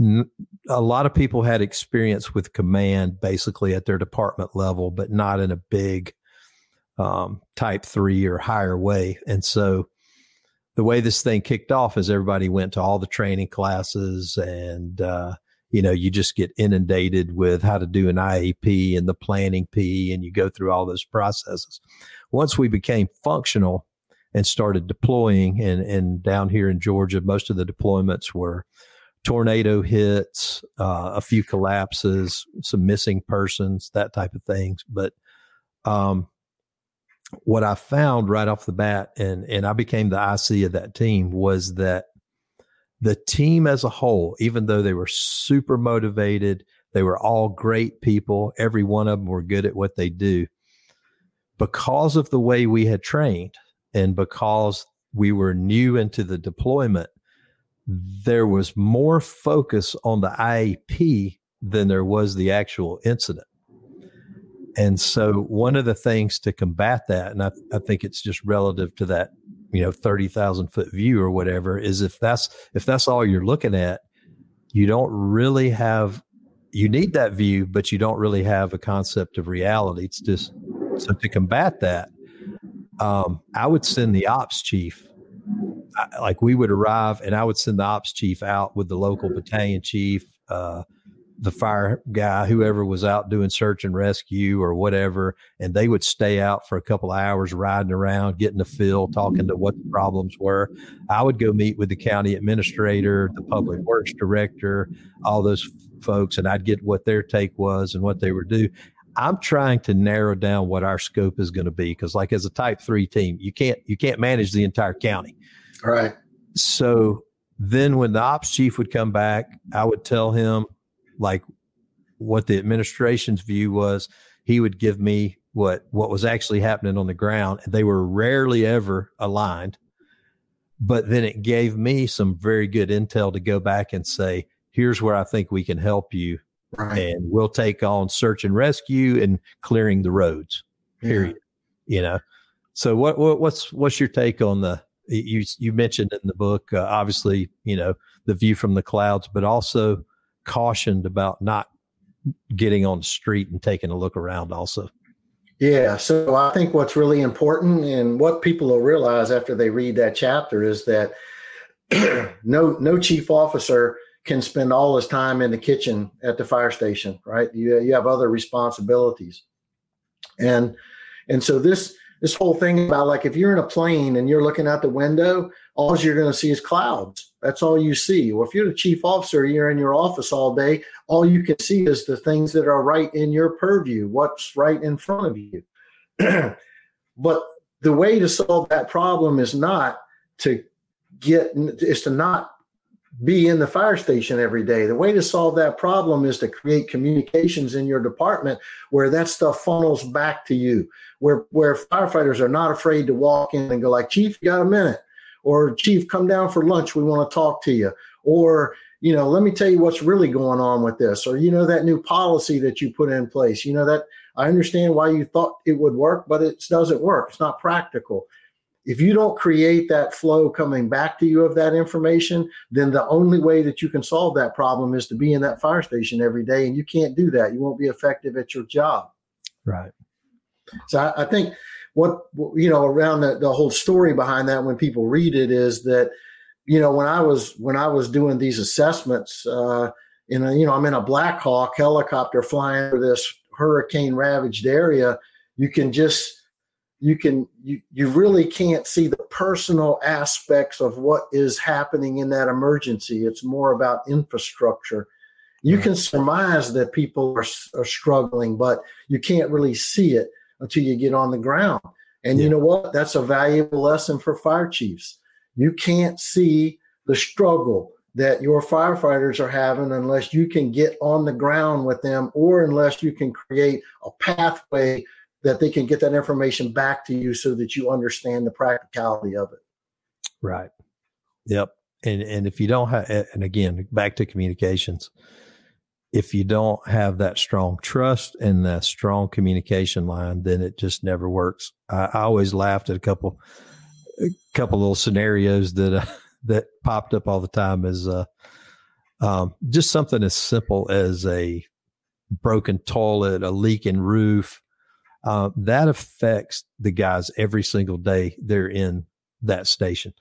a lot of people had experience with command basically at their department level, but not in a big um, type three or higher way. And so the way this thing kicked off is everybody went to all the training classes and, uh, you know, you just get inundated with how to do an IAP and the planning P, and you go through all those processes. Once we became functional and started deploying, and, and down here in Georgia, most of the deployments were tornado hits, uh, a few collapses, some missing persons, that type of things. But um, what I found right off the bat, and and I became the IC of that team, was that the team as a whole, even though they were super motivated, they were all great people. Every one of them were good at what they do. Because of the way we had trained, and because we were new into the deployment, there was more focus on the IAP than there was the actual incident. And so, one of the things to combat that, and I, I think it's just relative to that, you know, thirty thousand foot view or whatever, is if that's if that's all you're looking at, you don't really have. You need that view, but you don't really have a concept of reality. It's just so to combat that, um, I would send the ops chief like we would arrive and I would send the ops chief out with the local mm-hmm. battalion chief, uh, the fire guy, whoever was out doing search and rescue or whatever, and they would stay out for a couple of hours riding around, getting the feel, talking to mm-hmm. what the problems were. I would go meet with the county administrator, the public mm-hmm. works director, all those folks, and I'd get what their take was and what they would do. I'm trying to narrow down what our scope is going to be because, like, as a Type Three team, you can't you can't manage the entire county. Right. So then when the ops chief would come back, I would tell him like what the administration's view was. He would give me what what was actually happening on the ground. They were rarely ever aligned. but then it gave me some very good intel to go back and say, here's where I think we can help you. Right. And we'll take on search and rescue and clearing the roads. Period. Yeah. You know. So what, what what's what's your take on the you you mentioned in the book uh, obviously you know the view from the clouds but also cautioned about not getting on the street and taking a look around also. Yeah so i think what's really important and what people will realize after they read that chapter is that no no chief officer can spend all his time in the kitchen at the fire station right? You, you have other responsibilities. And and so this this whole thing about like if you're in a plane and you're looking out the window, all you're going to see is clouds. That's all you see. Well, if you're the chief officer, you're in your office all day, all you can see is the things that are right in your purview, what's right in front of you. but the way to solve that problem is not to get is to not be in the fire station every day. The way to solve that problem is to create communications in your department where that stuff funnels back to you, where where firefighters are not afraid to walk in and go like, "Chief, you got a minute?" or "Chief, come down for lunch. We want to talk to you." Or you know, let me tell you what's really going on with this, or you know that new policy that you put in place. You know that I understand why you thought it would work, but it doesn't work. It's not practical if you don't create that flow coming back to you of that information, then the only way that you can solve that problem is to be in that fire station every day. And you can't do that. You won't be effective at your job. Right. So I, I think what, you know, around the, the whole story behind that when people read it is that, you know, when I was, when I was doing these assessments, uh, in a, you know, I'm in a Black Hawk helicopter flying over this hurricane ravaged area. You can just, you can you, you really can't see the personal aspects of what is happening in that emergency. It's more about infrastructure. You mm-hmm. can surmise that people are, are struggling but you can't really see it until you get on the ground. And yeah. you know what? That's a valuable lesson for fire chiefs. You can't see the struggle that your firefighters are having unless you can get on the ground with them or unless you can create a pathway that they can get that information back to you so that you understand the practicality of it. Right. Yep. And and if you don't have and again back to communications, if you don't have that strong trust and that strong communication line, then it just never works. I, I always laughed at a couple a couple little scenarios that uh, that popped up all the time as uh, um, just something as simple as a broken toilet, a leaking roof, uh, that affects the guys every single day they're in that station.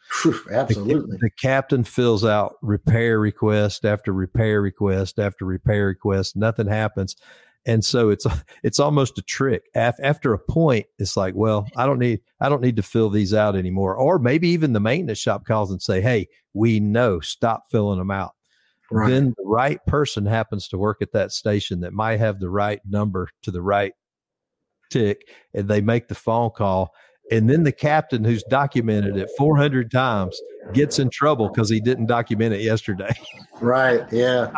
Absolutely. The, the, captain fills out repair request after repair request after repair request. Nothing happens. And so it's it's almost a trick. After a point, it's like, well, I don't need I don't need to fill these out anymore. Or maybe even the maintenance shop calls and say, "Hey, we know, stop filling them out." Right. Then the right person happens to work at that station that might have the right number to the right tick and they make the phone call and then the captain who's documented it 400 times gets in trouble because he didn't document it yesterday. Right yeah.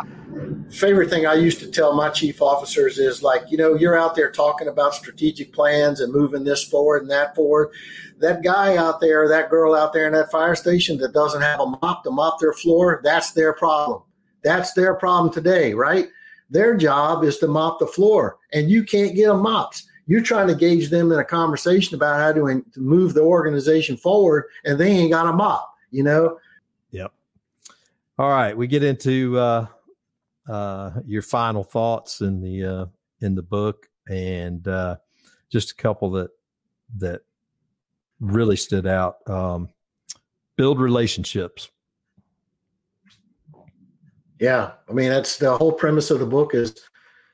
Favorite thing i used to tell my chief officers is like you know you're out there talking about strategic plans and moving this forward and that forward. That guy out there that girl out there in that fire station that doesn't have a mop to mop their floor that's their problem. That's their problem today right? Their job is to mop the floor and you can't get them mops you're trying to gauge them in a conversation about how to, to move the organization forward, and they ain't got a mop, you know? Yep. All right. We get into uh, uh, your final thoughts in the uh, in the book, and uh, just a couple that that really stood out. Um, build relationships. Yeah, I mean that's the whole premise of the book is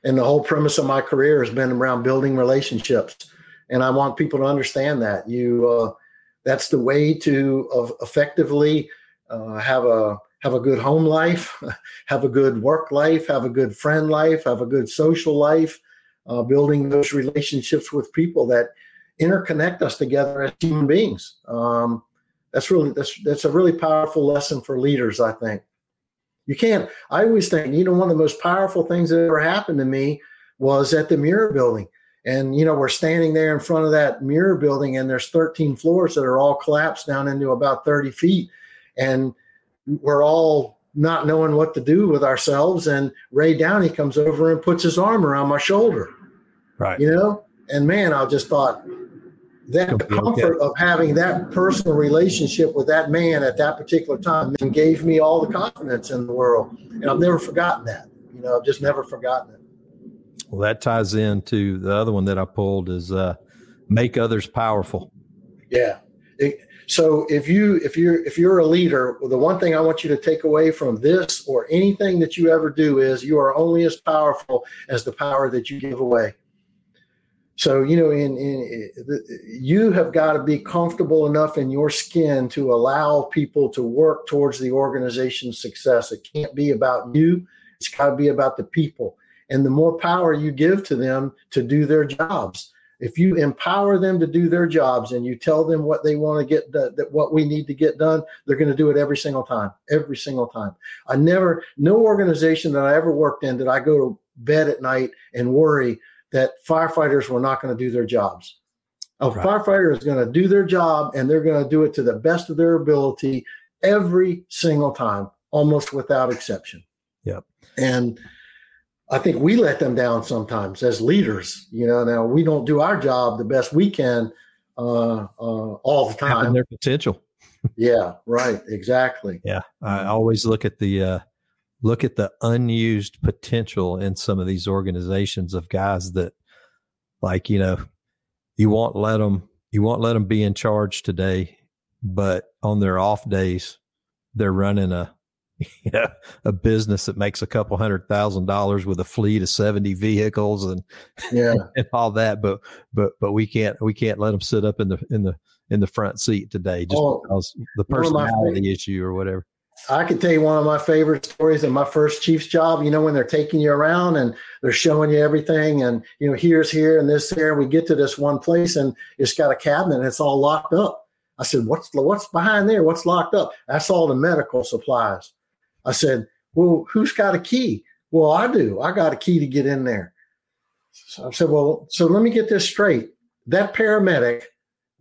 and the whole premise of my career has been around building relationships. And i want people to understand that. You uh, that's the way to uh, effectively uh, have a have a good home life have a good work life have a good friend life have a good social life uh, building those relationships with people that interconnect us together as human beings. Um, that's really that's that's a really powerful lesson for leaders i think you can't. I always think, you know, one of the most powerful things that ever happened to me was at the Murrah Building. And you know, we're standing there in front of that Murrah building, and there's 13 floors that are all collapsed down into about 30 feet, and we're all not knowing what to do with ourselves. And Ray Downey comes over and puts his arm around my shoulder. Right. You know, and man, I just thought that comfort of having that personal relationship with that man at that particular time gave me all the confidence in the world. And I've never forgotten that. You know, I've just never forgotten it. Well, that ties into the other one that I pulled is uh, make others powerful. Yeah. It, so if you if you're if you're a leader, the one thing I want you to take away from this or anything that you ever do is you are only as powerful as the power that you give away. So you know, in, in you have got to be comfortable enough in your skin to allow people to work towards the organization's success. It can't be about you; it's got to be about the people. And the more power you give to them to do their jobs, if you empower them to do their jobs and you tell them what they want to get that what we need to get done they're going to do it every single time every single time i never no organization that i ever worked in did i go to bed at night and worry that firefighters were not going to do their jobs. A right. firefighter is going to do their job and they're going to do it to the best of their ability every single time, almost without exception. Yep. And I think we let them down sometimes as leaders. You know, now we don't do our job the best we can uh, uh, all the time. their potential. yeah, right. Exactly. Yeah. I always look at the uh, look at the unused potential in some of these organizations of guys that like you know you won't let them you won't let them be in charge today but on their off days they're running a you know a business that makes a couple hundred thousand dollars with a fleet of 70 vehicles and yeah. and all that but but but we can't we can't let them sit up in the in the in the front seat today just oh, because the personality issue or whatever I can tell you one of my favorite stories in my first Chiefs job. You know, when they're taking you around and they're showing you everything, and you know, here's here and this there. We get to this one place and it's got a cabinet and it's all locked up. I said, "What's what's behind there? What's locked up?" That's all the medical supplies. I said, "Well, who's got a key?" Well, I do. I got a key to get in there. So I said, "Well, so let me get this straight. That paramedic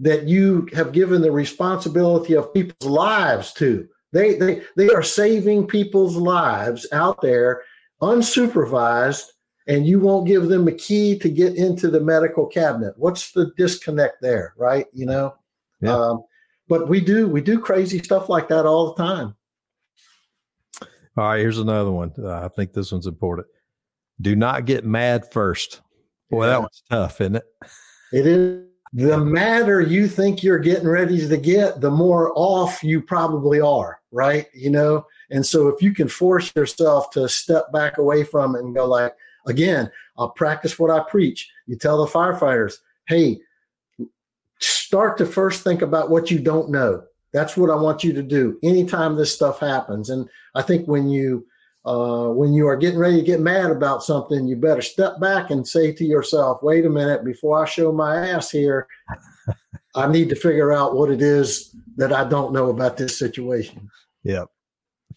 that you have given the responsibility of people's lives to." They they they are saving people's lives out there unsupervised, and you won't give them a key to get into the medical cabinet. What's the disconnect there, right? You know. Yeah. Um, but we do we do crazy stuff like that all the time. All right, here's another one. Uh, I think this one's important. Do not get mad first. Boy, yeah. that was tough, isn't it? It is the madder you think you're getting ready to get, the more off you probably are, right? You know, and so if you can force yourself to step back away from it and go like, again, I'll practice what I preach. You tell the firefighters, hey, start to first think about what you don't know. That's what I want you to do anytime this stuff happens. And I think when you uh, when you are getting ready to get mad about something, you better step back and say to yourself, wait a minute, before I show my ass here, I need to figure out what it is that I don't know about this situation. Yeah,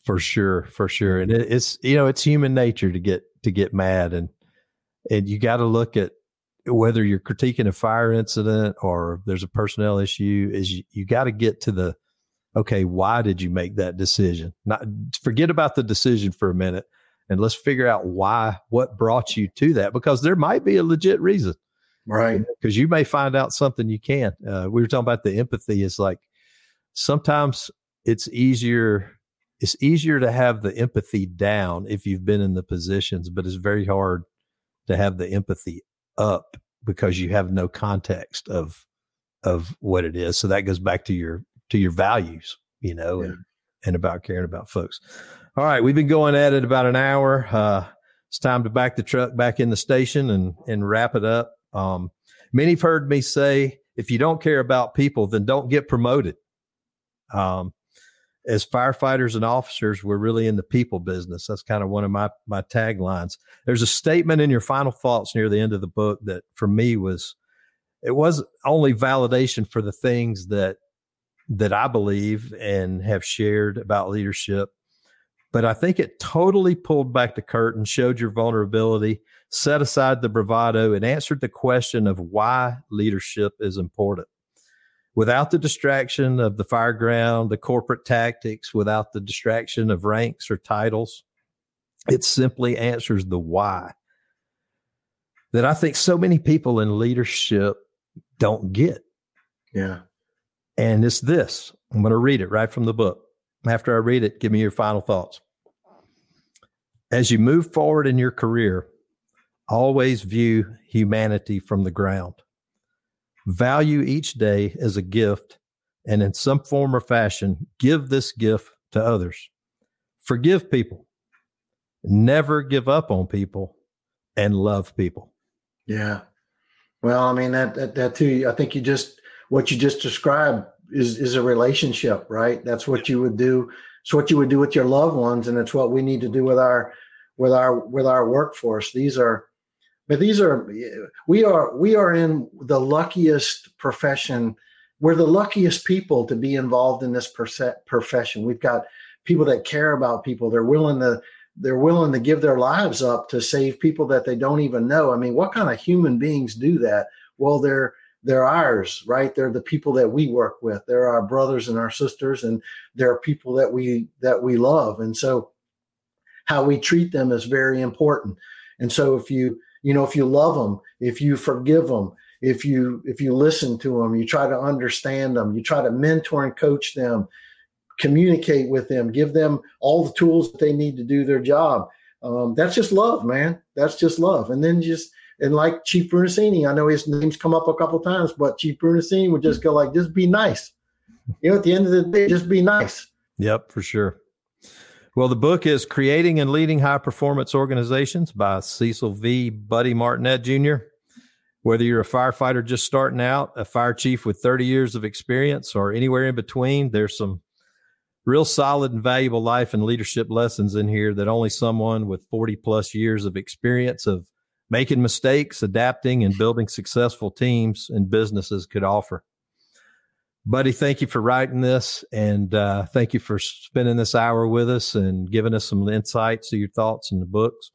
for sure, for sure. And it, it's, you know, it's human nature to get, to get mad and, and you got to look at whether you're critiquing a fire incident or there's a personnel issue is you, you got to get to the, okay, why did you make that decision? Not forget about the decision for a minute and let's figure out why, what brought you to that, because there might be a legit reason. Right. Because you may find out something you can't. Uh, we were talking about the empathy. is like sometimes it's easier. It's easier to have the empathy down if you've been in the positions, but it's very hard to have the empathy up because you have no context of of what it is. So that goes back to your to your values, you know, yeah. and, and about caring about folks. All right. We've been going at it about an hour. Uh, it's time to back the truck back in the station and, and wrap it up. Um, many have heard me say, if you don't care about people, then don't get promoted. Um, as firefighters and officers, we're really in the people business. That's kind of one of my my taglines. There's a statement in your final thoughts near the end of the book that for me was it was only validation for the things that that I believe and have shared about leadership, but I think it totally pulled back the curtain, showed your vulnerability, set aside the bravado, and answered the question of why leadership is important. Without the distraction of the fireground, the corporate tactics, without the distraction of ranks or titles, it simply answers the why that I think so many people in leadership don't get. Yeah. And it's this I'm going to read it right from the book. After I read it, give me your final thoughts. As you move forward in your career, always view humanity from the ground. Value each day as a gift, and in some form or fashion, give this gift to others. Forgive people, never give up on people, and love people. Yeah. Well, I mean that that, that too. I think you just what you just described is is a relationship, right? That's what you would do. It's what you would do with your loved ones, and it's what we need to do with our with our with our workforce. These are, but these are we are we are in the luckiest profession. We're the luckiest people to be involved in this profession. We've got people that care about people. They're willing to they're willing to give their lives up to save people that they don't even know. I mean, what kind of human beings do that? Well, they're they're ours, right? They're the people that we work with. They're our brothers and our sisters, and they're people that we that we love. And so, how we treat them is very important. And so, if you you know if you love them, if you forgive them, if you if you listen to them, you try to understand them, you try to mentor and coach them, communicate with them, give them all the tools that they need to do their job. Um, that's just love, man. That's just love. And then just and like Chief Brunacini, I know his name's come up a couple times, but Chief Brunacini would just go like, just be nice. You know, at the end of the day, just be nice. Yep, for sure. Well, the book is Creating and Leading High Performance Organizations by Cecil V. Buddy Martinette Jr. Whether you're a firefighter just starting out, a fire chief with 30 years of experience, or anywhere in between, there's some real solid and valuable life and leadership lessons in here that only someone with 40 plus years of experience of making mistakes, adapting, and building successful teams and businesses could offer. Buddy, thank you for writing this and uh, thank you for spending this hour with us and giving us some insights to your thoughts in the books.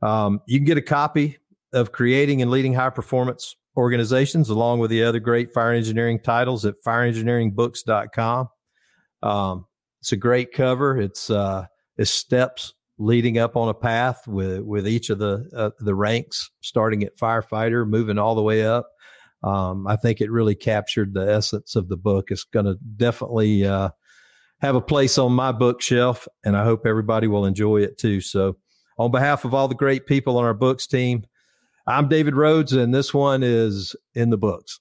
Um, you can get a copy of Creating and Leading High Performance Organizations along with the other great fire engineering titles at fireengineeringbooks.com. Um, it's a great cover. It's uh, it's steps leading up on a path with with each of the uh, the ranks, starting at firefighter, moving all the way up. Um, I think it really captured the essence of the book. It's going to definitely uh, have a place on my bookshelf, and I hope everybody will enjoy it too. So, on behalf of all the great people on our books team, I'm David Rhodes, and this one is in the books.